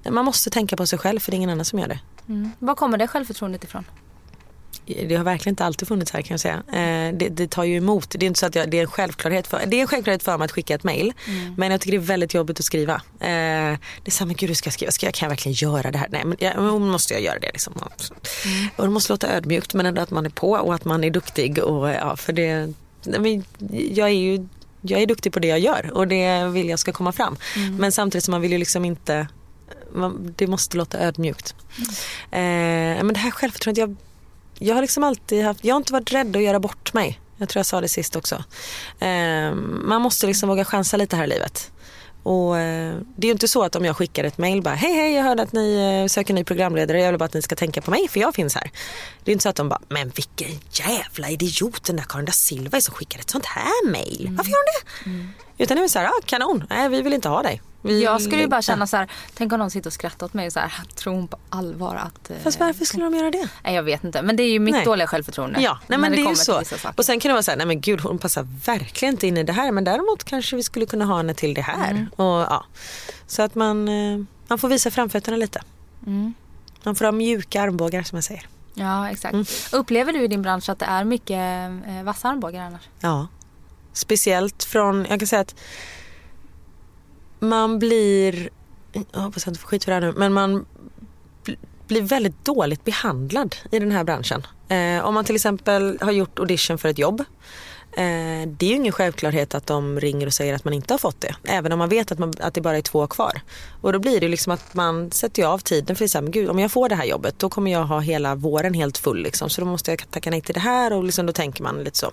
man måste tänka på sig själv för det är ingen annan som gör det. Mm. Var kommer det självförtroendet ifrån? Det har verkligen inte alltid funnits här kan jag säga. Eh, det, det tar ju emot. Det är inte så att jag, det är en självklarhet för, det är en självklarhet för mig att skicka ett mail. Men jag tycker det är väldigt jobbigt att skriva. Eh, det är så här, men gud hur ska jag skriva? Ska jag, kan jag verkligen göra det här? Nej men, ja, men måste jag göra det liksom. Och det måste låta ödmjukt men ändå att man är på och att man är duktig. Och, ja, för det, men, jag är ju jag är duktig på det jag gör och det vill jag ska komma fram. Men samtidigt så man vill ju liksom inte man, det måste låta ödmjukt. Eh, men det här självförtroendet, jag, jag har liksom alltid haft, jag har inte varit rädd att göra bort mig. Jag tror jag sa det sist också. Eh, man måste liksom våga chansa lite här i livet. Och eh, det är ju inte så att om jag skickar ett mail bara hej hej jag hörde att ni eh, söker ny programledare jag vill bara att ni ska tänka på mig för jag finns här. Det är inte så att de bara men vilken jävla idiot den där Karin da Silva är som skickar ett sånt här mail. Varför gör hon det? Utan det är så här, ah, kanon, nej vi vill inte ha dig. Vi Jag skulle ju bara känna så här, tänk om någon sitter och skrattar åt mig och så här, tror hon på allvar att... eh, Fast varför skulle de göra det? Nej jag vet inte, men det är ju mitt Nej. dåliga självförtroende. Ja, nej, men det, är kommer ju så. Och sen kan det vara så här, nej men gud hon passar verkligen inte in i det här men däremot kanske vi skulle kunna ha henne till det här. Mm. Och, ja. Så att man, eh, man får visa framfötterna lite. Mm. Man får ha mjuka armbågar som jag säger. Ja exakt. Mm. Upplever du i din bransch att det är mycket eh, vassa armbågar annars? Ja. Speciellt från, jag kan säga att man blir, jag hoppas jag inte får skit för det här nu, men man blir väldigt dåligt behandlad i den här branschen. Eh, om man till exempel har gjort audition för ett jobb. Eh, det är ju ingen självklarhet att de ringer och säger att man inte har fått det. Även om man vet att, man, att det bara är två kvar. Och då blir det liksom att man sätter ju av tiden för att gud, om jag får det här jobbet då kommer jag ha hela våren helt full. Liksom, så då måste jag tacka nej till det här och liksom, då tänker man lite så.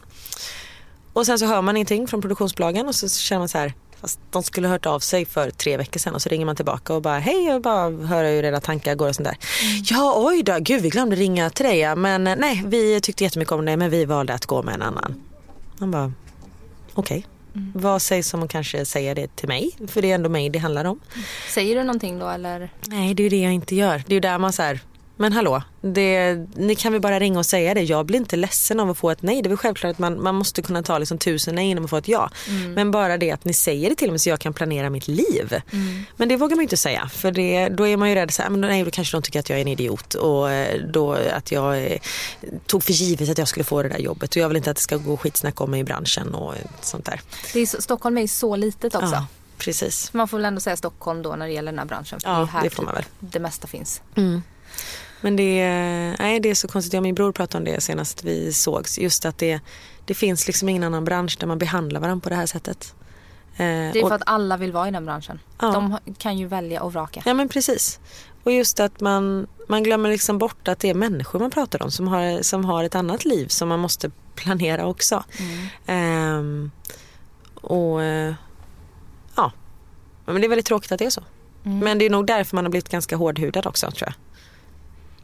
Och sen så hör man ingenting från produktionsbolagen och så känner man så här Fast de skulle ha hört av sig för tre veckor sedan och så ringer man tillbaka och bara hej jag bara hör hur era tankar går och sånt där. Ja oj då, gud vi glömde ringa till dig ja, men eh, nej vi tyckte jättemycket om dig men vi valde att gå med en annan. Man bara okej. Vad sägs om att kanske säga det till mig? För det är ändå mig det handlar om. Säger du någonting då eller? Nej det är ju det jag inte gör. Det är ju där man så här, men hallå, det, ni kan väl bara ringa och säga det. Jag blir inte ledsen av att få ett nej. Det är väl självklart att man, man måste kunna ta liksom tusen nej innan man får ett ja. Men bara det att ni säger det till mig så jag kan planera mitt liv. Men det vågar man ju inte säga för det, då är man ju rädd så här, men nej då kanske de tycker att jag är en idiot och eh, då att jag eh, tog för givet att jag skulle få det där jobbet och jag vill inte att det ska gå skitsnack om mig i branschen och sånt där. Det är så, Stockholm är ju så litet också. Ja, precis. Man får väl ändå säga Stockholm då när det gäller den här branschen. För Ja, det, är här det får man typ väl. det mesta finns. Men det, är- nej, det är så konstigt. Jag och min bror pratade om det senast vi sågs. Just att det, det finns liksom ingen annan bransch där man behandlar varandra på det här sättet. Eh, Det är för att alla vill vara i den branschen. Ja. De kan ju välja och vraka. Ja men precis. Och just att man, man glömmer liksom bort att det är människor man pratar om som har, som har ett annat liv som man måste planera också. Ehm, och ja, men det är väldigt tråkigt att det är så. Men det är nog därför man har blivit ganska hårdhudad också tror jag.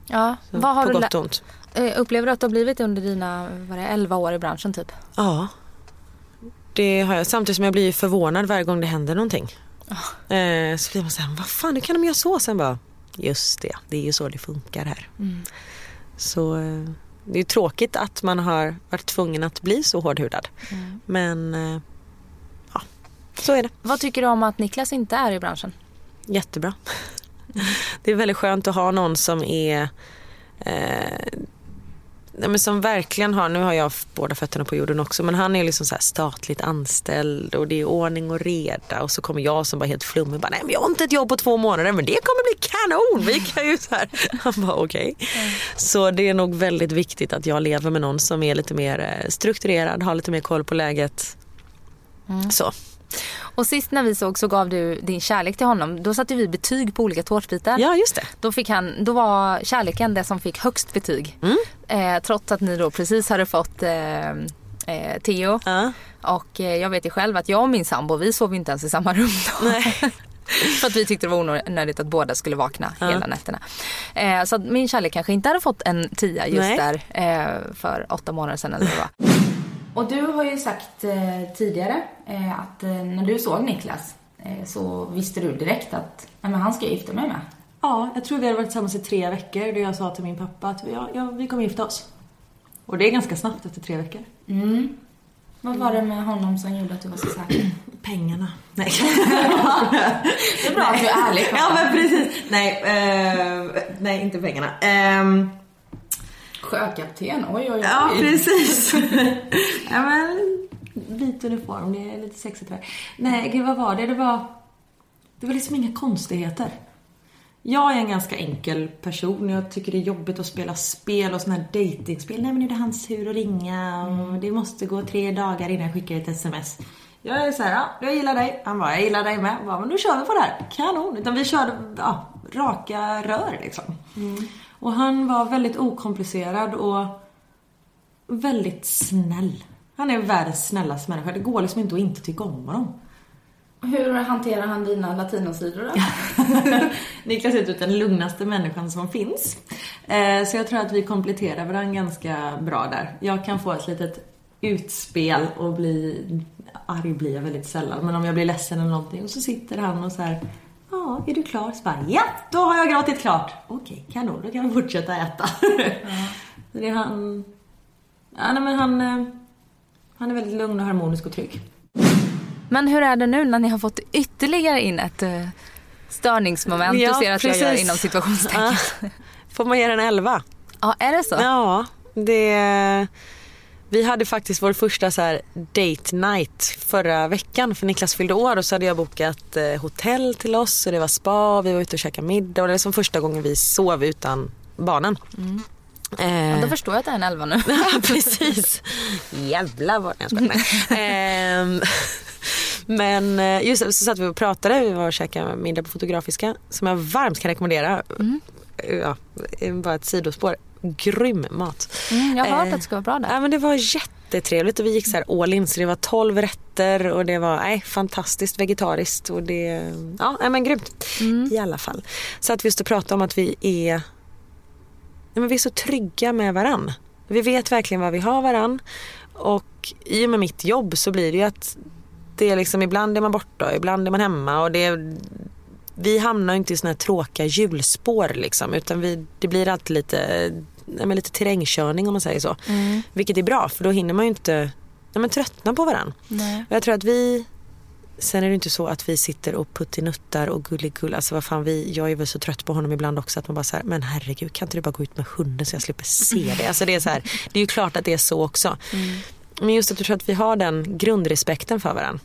Ja. Så, Vad har på du gott och ont. eh, Upplever du att du har blivit under dina vad det, 11 år i branschen typ? Ja. Det har jag. Samtidigt som jag blir förvånad varje gång det händer någonting. Eh, så blir man såhär, vad fan hur kan de göra så? Sen bara, just det, det är ju så det funkar här. Så eh, det är tråkigt att man har varit tvungen att bli så hårdhudad. Men eh, ja, så är det. Vad tycker du om att Niklas inte är i branschen? Jättebra. Det är väldigt skönt att ha någon som är eh, men som verkligen har, nu har jag båda fötterna på jorden också, men han är liksom så statligt anställd och det är ordning och reda och så kommer jag som bara helt flummig bara, nej men jag har inte ett jobb på två månader men det kommer bli kanon. Vi kan ju så här. Han bara okej. Så det är nog väldigt viktigt att jag lever med någon som är lite mer eh, strukturerad, har lite mer koll på läget. Så. Och sist när vi såg så gav du din kärlek till honom. Då satte vi betyg på olika tårtbitar. Ja just det. Då, fick han, då var kärleken det som fick högst betyg. Mm. Eh, trots att ni då precis hade fått eh, eh, Theo. Ja. Och eh, jag vet ju själv att jag och min sambo vi sov inte ens i samma rum då. Nej. För att vi tyckte det var onödigt att båda skulle vakna hela nätterna. Eh, så min kärlek kanske inte hade fått en tia just Nej. där eh, för åtta månader sedan eller vad. Och du har ju sagt eh, tidigare eh, att eh, när du såg Niklas eh, så visste du direkt att nej, men han ska jag gifta mig med. Ja, jag tror vi hade varit tillsammans i tre veckor då jag sa till min pappa att ja, ja, vi kommer gifta oss. Och det är ganska snabbt efter tre veckor. Mm. Vad var det med honom som gjorde att du var så säker? Pengarna. Nej. Det är bra att du är ärlig. ja men precis. Nej, eh, nej inte pengarna. Ehm, Sjökapten, oj oj oj. Ja, precis. ja, men vit uniform, det är lite sexigt här. Nej, gud vad var det? Det var, det var liksom inga konstigheter. Jag är en ganska enkel person. Jag tycker det är jobbigt att spela spel och såna här datingspel. Nej men är det hans tur att ringa och det måste gå tre dagar innan jag skickar ett sms. Jag är så här, ja, jag gillar dig. Han bara, jag gillar dig med. Jag bara, men då kör vi på det här. Kanon. Utan vi körde, ja, raka rör liksom. Och han var väldigt okomplicerad och väldigt snäll. Han är världens snällaste människa. Det går liksom inte att inte tycka om honom. Hur hanterar han dina latinosidor då? Niklas är typ den lugnaste människan som finns. Eh, Så jag tror att vi kompletterar varandra ganska bra där. Jag kan få ett litet utspel och bli arg blir jag väldigt sällan. Men om jag blir ledsen eller någonting och så sitter han och så här Ja, är du klar? Så bara, ja, då har jag gråtit klart. Okej, kanon, då kan vi fortsätta äta. Ja. det är han... Ja, nej, men han... eh, Han är väldigt lugn och harmonisk och trygg. Men hur är det nu när ni har fått ytterligare in ett eh, störningsmoment? Ja, du ser att jag precis. gör inom situationstecken. Ja. Får man ge den 11? Ja, är det så? Ja, det... Vi hade faktiskt vår första så här date night förra veckan för Niklas fyllde år och så hade jag bokat eh, hotell till oss och det var spa, vi var ute och käkade middag och det var som första gången vi sov utan barnen. Eh, Ja, då förstår jag att det är en 11 nu. Ja, precis. Jävlar vad. Nej. Ehm, Men eh, just det, så satt vi och pratade, vi var och käkade middag på Fotografiska som jag varmt kan rekommendera. Ja, bara ett sidospår. Grym mat. Mm, jag har hört Eh, att det ska vara bra där. Ja, men det var jättetrevligt och vi gick så här all in så det var 12 rätter och det var nej, fantastiskt vegetariskt och det, ja nej, men grymt i alla fall. Så att vi just och pratade om att vi är, nej, men vi är så trygga med varann. Vi vet verkligen vad vi har varann och i och med mitt jobb så blir det ju att det är liksom ibland är man borta och ibland är man hemma och det är, vi hamnar ju inte i såna här tråkiga hjulspår liksom utan vi, det blir alltid lite, men lite terrängkörning om man säger så. Vilket är bra för då hinner man ju inte nej, men tröttna på varandra. Och jag tror att vi Sen är det inte så att vi sitter och puttinuttar och gulligull. Alltså vad fan vi, jag är väl så trött på honom ibland också att man bara så här, men herregud kan inte du bara gå ut med hunden så jag slipper se det. Alltså det är så här, det är ju klart att det är så också. Men just att jag tror att vi har den grundrespekten för varandra.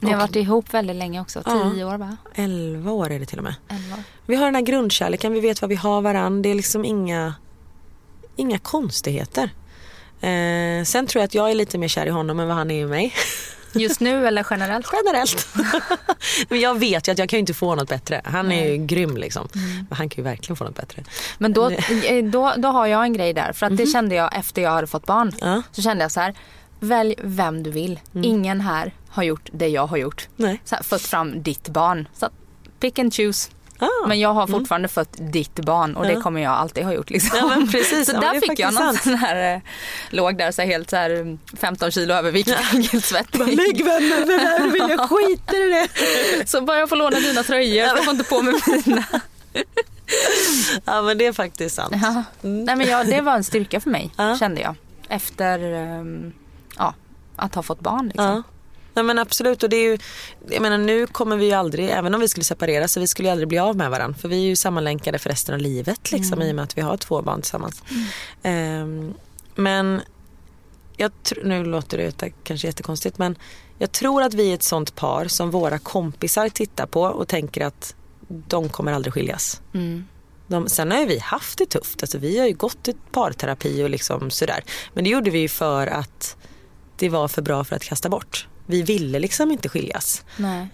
Ni har varit ihop väldigt länge också. Ja. Tio år va? 11 år är det till och med. Elva. Vi har den här grundkärleken, vi vet vad vi har varann. Det är liksom inga, inga konstigheter. Eh, sen tror jag att jag är lite mer kär i honom än vad han är i mig. Just nu eller generellt? Generellt. Men jag vet ju att jag kan ju inte få något bättre. Han är ju grym liksom. Men han kan ju verkligen få något bättre. Men då, eh, då, då har jag en grej där. För att det kände jag efter jag hade fått barn. Ja. Så kände jag så här. Välj vem du vill. Ingen här har gjort det jag har gjort. Nej. Så här, fött fram ditt barn. Så pick and choose. Ah. Men jag har fortfarande fött ditt barn och det Ja. kommer jag alltid ha gjort. Liksom. Ja, precis. Så Ja, det där är fick jag någon sant. sån här, eh, låg där så helt så här mm, 15 kilo övervikt, helt svettig. Lägg är det? Jag skiter i det. Så bara jag får låna dina tröjor, jag får inte på mig mina. Ja men det är faktiskt sant. Ja. Nej, men jag, det var en styrka för mig kände jag. Efter ehm, ja, att ha fått barn. Liksom. Nej men absolut och det är ju, jag menar nu kommer vi ju aldrig, även om vi skulle separera så vi skulle ju aldrig bli av med varandra för vi är ju sammanlänkade för resten av livet liksom i och med att vi har två barn tillsammans. Ehm, men jag tr- nu låter det kanske jättekonstigt men jag tror att vi är ett sånt par som våra kompisar tittar på och tänker att de kommer aldrig skiljas. Mm. De, sen har ju vi haft det tufft. Alltså, vi har ju gått i parterapi och liksom sådär. Men det gjorde vi ju för att det var för bra för att kasta bort. Vi ville liksom inte skiljas.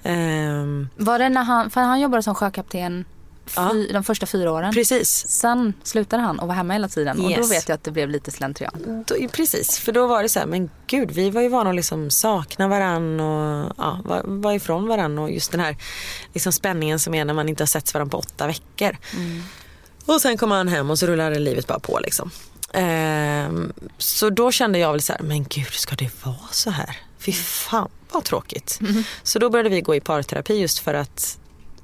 Ehm, Var det när han, för han jobbade som sjökapten fy, de första fyra åren. precis. Sen slutade han och var hemma hela tiden och då Yes. vet jag att det blev lite slentrian. Då, precis, för då var det så här, men gud vi var ju vana att liksom sakna varann och ja, vara var ifrån varann och just den här liksom spänningen som är när man inte har sett varandra på åtta veckor. Och sen kommer han hem och så rullar livet bara på liksom. Ehm, så då kände jag väl så här, men gud ska det vara så här? Fy fan vad tråkigt. Så då började vi gå i parterapi just för att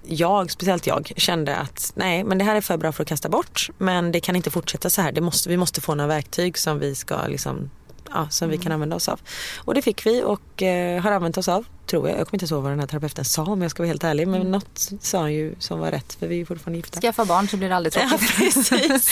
jag, speciellt jag, kände att nej men det här är för bra för att kasta bort men det kan inte fortsätta så här. Det måste, vi måste få några verktyg som vi ska liksom Ja, som vi kan använda oss av. Och det fick vi och eh, har använt oss av, tror jag. Jag kommer inte ihåg vad den här terapeuten sa om jag ska vara helt ärlig. Men något sa han ju som var rätt för vi är ju fortfarande gifta. Skaffa barn så blir det aldrig Ja, tråkigt. precis.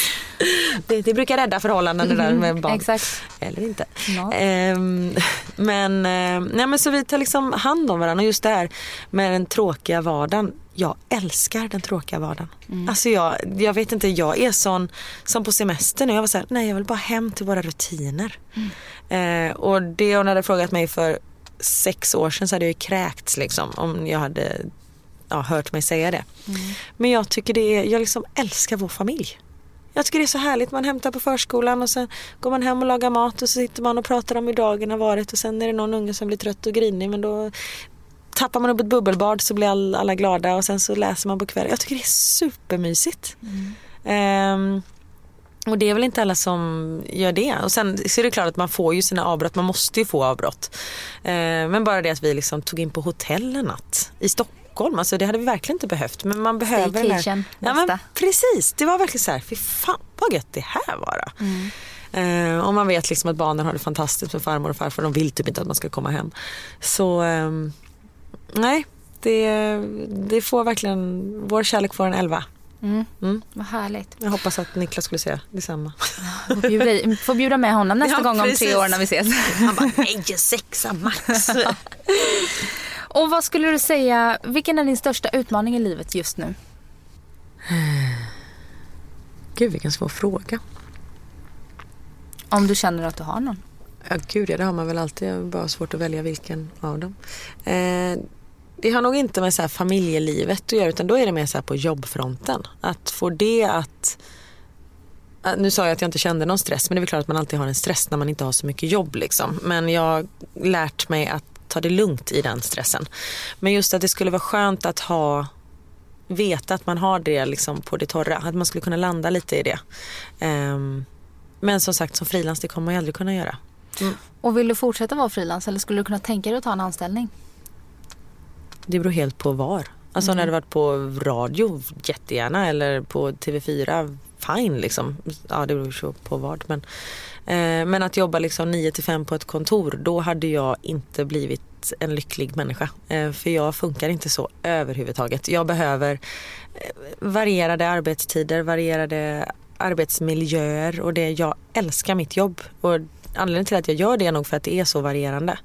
det, det brukar rädda förhållanden det där med barn. Exakt. Eller inte. Ja. Ehm, men, eh, nej, men så vi tar liksom hand om varandra och just det här med den tråkiga vardagen. Jag älskar den tråkiga vardagen. Alltså jag, jag vet inte, jag är sån som på semester nu. Jag var så här, nej jag vill bara hem till våra rutiner. Eh, och det hon hade frågat mig för sex år sedan så hade jag ju kräkts liksom om jag hade ja, hört mig säga det. Men jag tycker det är, jag liksom älskar vår familj. Jag tycker det är så härligt. Man hämtar på förskolan och sen går man hem och lagar mat och så sitter man och pratar om hur dagen har varit och sen är det någon unge som blir trött och grinig men då tappar man upp ett bubbelbad så blir all, alla glada och sen så läser man på kvällen. Jag tycker det är supermysigt. Ehm, Och det är väl inte alla som gör det. Och sen så är det klart att man får ju sina avbrott, man måste ju få avbrott. Eh, men bara det att vi liksom tog in på hotell en natt i Stockholm, alltså det hade vi verkligen inte behövt. Men man behöver den Staycation, ja, men. Precis, det var verkligen så här, fy fan vad gött det här var då. Eh, och man vet liksom att barnen har det fantastiskt med farmor och farfar, de vill typ inte att man ska komma hem. Så ehm, nej, det, det får verkligen, vår kärlek får en elva. Mm. Mm. Vad härligt. Jag hoppas att Niklas skulle säga detsamma. Får bjuda, får bjuda med honom nästa Ja, gång om precis. tre år när vi ses. Han bara, nej sexa max. Och vad skulle du säga, vilken är din största utmaning i livet just nu? Gud vilken svår fråga. Om du känner att du har någon. Ja gud ja, det har man väl alltid. Bara svårt att välja vilken av dem. Eh, det har nog inte med så här familjelivet att göra utan då är det mer så här på jobbfronten. Att få det att äh, Nu sa jag att jag inte kände någon stress men det är väl klart att man alltid har en stress när man inte har så mycket jobb. Liksom. Men jag har lärt mig att ta det lugnt i den stressen. Men just att det skulle vara skönt att ha veta att man har det liksom på det torra. Att man skulle kunna landa lite i det. Um, men som sagt som frilans det kommer man ju aldrig kunna göra. Mm. Och vill du fortsätta vara frilans eller skulle du kunna tänka dig att ta en anställning? Det beror helt på var. Alltså när det varit på radio, jättegärna. Eller på TV4, fine liksom. Ja det beror ju på vad. Men, eh, men att jobba liksom 9 till 5 på ett kontor, då hade jag inte blivit en lycklig människa. Eh, för jag funkar inte så överhuvudtaget. Jag behöver eh, varierade arbetstider, varierade arbetsmiljöer och det, jag älskar mitt jobb. Och anledningen till att jag gör det är nog för att det är så varierande.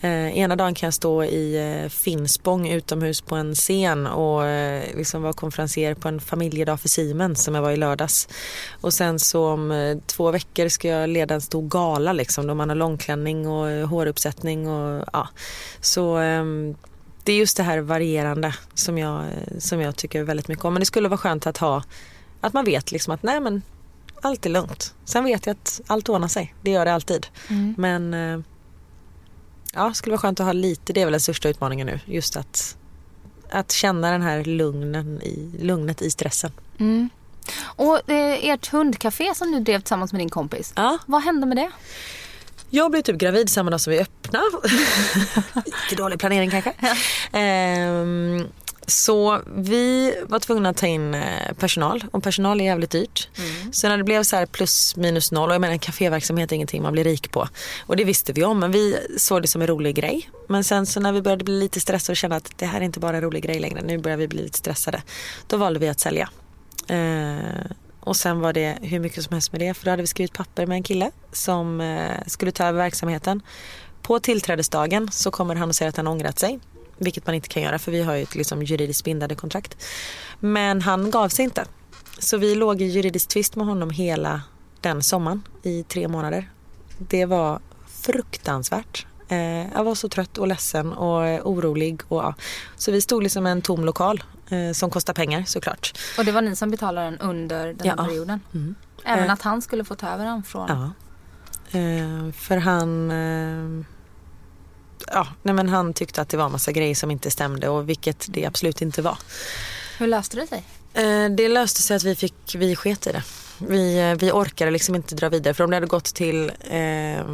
Eh, ena dagen kan jag stå i eh, Finspång utomhus på en scen och eh, liksom vara konferencier på en familjedag för Siemens som jag var i lördags. Och sen så om eh, två veckor ska jag leda en stor gala liksom då man har långklänning och eh, håruppsättning och ja. Så ehm, det är just det här varierande som jag, eh, som jag tycker väldigt mycket om. Men det skulle vara skönt att ha, att man vet liksom att nej men allt är lugnt. Sen vet jag att allt ordnar sig. Det gör det alltid. Men eh, ja, skulle vara skönt att ha lite, det är väl den största utmaningen nu. Just att, att känna den här lugnen i, lugnet i stressen. Mm. Och eh, ert hundcafé som du drev tillsammans med din kompis. Ja. Vad hände med det? Jag blev typ gravid samma dag som vi öppnade. Lite dålig planering kanske. Ehm, så vi var tvungna att ta in eh, personal och personal är jävligt dyrt. Så när det blev så här plus minus noll och jag menar kaféverksamhet är ingenting man blir rik på. Och det visste vi om men vi såg det som en rolig grej. Men sen så när vi började bli lite stressade och känna att det här är inte bara en rolig grej längre, nu börjar vi bli lite stressade. Då valde vi att sälja. Eh, och sen var det hur mycket som helst med det för då hade vi skrivit papper med en kille som eh, skulle ta över verksamheten. På tillträdesdagen så kommer han och säger att han ångrat sig. Vilket man inte kan göra för vi har ju ett liksom, juridiskt bindande kontrakt. Men han gav sig inte. Så vi låg i juridisk tvist med honom hela den sommaren i tre månader. Det var fruktansvärt. Eh, jag var så trött och ledsen och eh, orolig. Och, ja. Så vi stod liksom i en tom lokal eh, som kostar pengar såklart. Och det var ni som betalade den under den här Ja. perioden? Mm. Även att han skulle få ta över den från... Ja. För han... Eh, ja, nej men han tyckte att det var massa grejer som inte stämde och vilket det absolut inte var. Hur löste det sig? Eh, det löste sig att vi fick, vi sket i det. Vi, eh, vi orkade liksom inte dra vidare för om det hade gått till eh,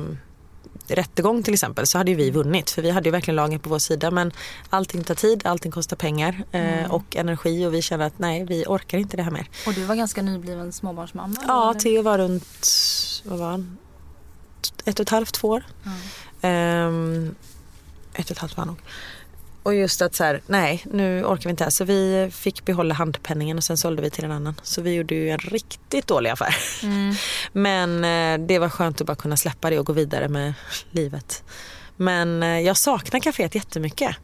rättegång till exempel så hade ju vi vunnit för vi hade ju verkligen lagen på vår sida men allting tar tid, allting kostar pengar eh, och energi och vi kände att nej vi orkar inte det här mer. Och du var ganska nybliven småbarnsmamma? Ja, eller? Theo var runt, vad var han? Ett och ett halvt, två år. Ehm, ett och ett halvt var nog. Och just att så här, nej nu orkar vi inte här. Så vi fick behålla handpenningen och sen sålde vi till en annan. Så vi gjorde ju en riktigt dålig affär. Men eh, det var skönt att bara kunna släppa det och gå vidare med livet. Men eh, jag saknar kaféet jättemycket.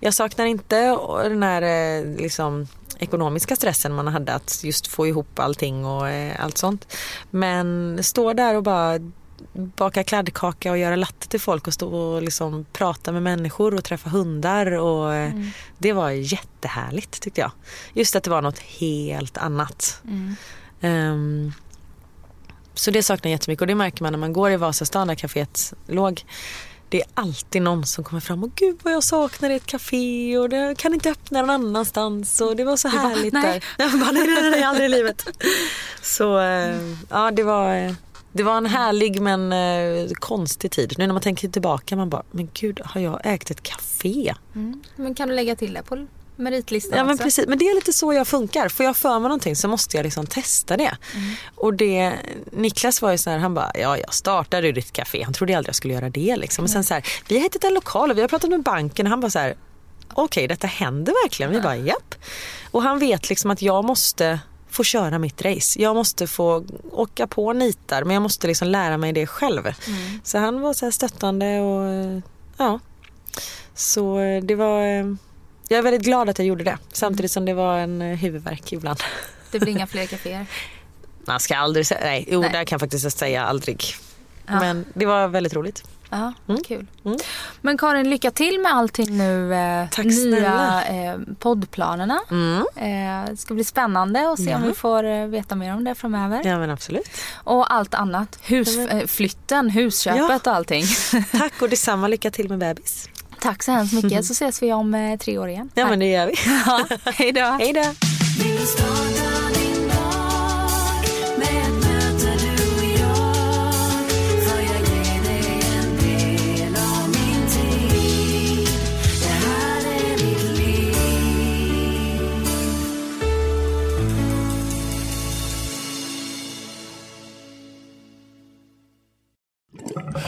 Jag saknar inte den här eh, liksom, ekonomiska stressen man hade att just få ihop allting och allt sånt. Men stå där och bara baka kladdkaka och göra latte till folk och stå och liksom prata med människor och träffa hundar. Och, eh, Det var jättehärligt tyckte jag. Just att det var något helt annat. Ehm, så det saknar jag jättemycket och det märker man när man går i Vasastan där kaféet låg. det är alltid någon som kommer fram och gud vad jag saknar ett café och det kan inte öppna någon annanstans och det var så härligt nej. där. Jag bara, nej, nej, nej, aldrig i livet. Så eh, ja, det var, eh, det var en härlig men eh, konstig tid. Nu när man tänker tillbaka man bara, men gud har jag ägt ett café? Men kan du lägga till det på meritlistan Ja men också? precis, men det är lite så jag funkar. Får jag för mig någonting så måste jag liksom testa det. Och det, Niklas var ju så här, han bara, ja jag startade ju ditt café. Han trodde aldrig jag skulle göra det liksom. Och sen så här, vi har hittat en lokal och vi har pratat med banken och han bara så här, okej detta händer verkligen. Vi bara, japp. Och han vet liksom att jag måste få köra mitt race. Jag måste få åka på nitar men jag måste liksom lära mig det själv. Så han var så här stöttande och ja. Så eh, det var eh, jag är väldigt glad att jag gjorde det. Samtidigt som det var en eh, huvudvärk ibland. Det blir inga fler kaféer. Man ska aldrig säga, nej, jo Nej. där kan jag faktiskt säga aldrig. Ja. Men det var väldigt roligt. Ja, Mm. kul. Mm. Men Karin, lycka till med allting nu. Eh, Tack nya snälla. eh, poddplanerna. Mm. Eh, det ska bli spännande att se om Ja. vi får eh, veta mer om det framöver. Ja men absolut. Och allt annat. Hus, Ja, men- eh, flytten, husköpet och allting. Tack och detsamma, lycka till med bebis. Tack så hemskt mycket så ses vi om eh, tre år igen. Ja men det gör vi. Ja, hej då. Hej då.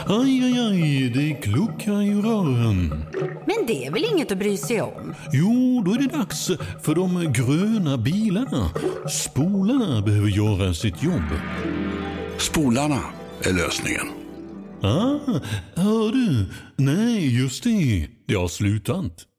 Aj, aj, aj, det kluckar i rören. Men det är väl inget att bry sig om? Jo, då är det dags för de gröna bilarna. Spolarna behöver göra sitt jobb. Spolarna är lösningen. Ah, hör du? Nej, just det. Det har slutat.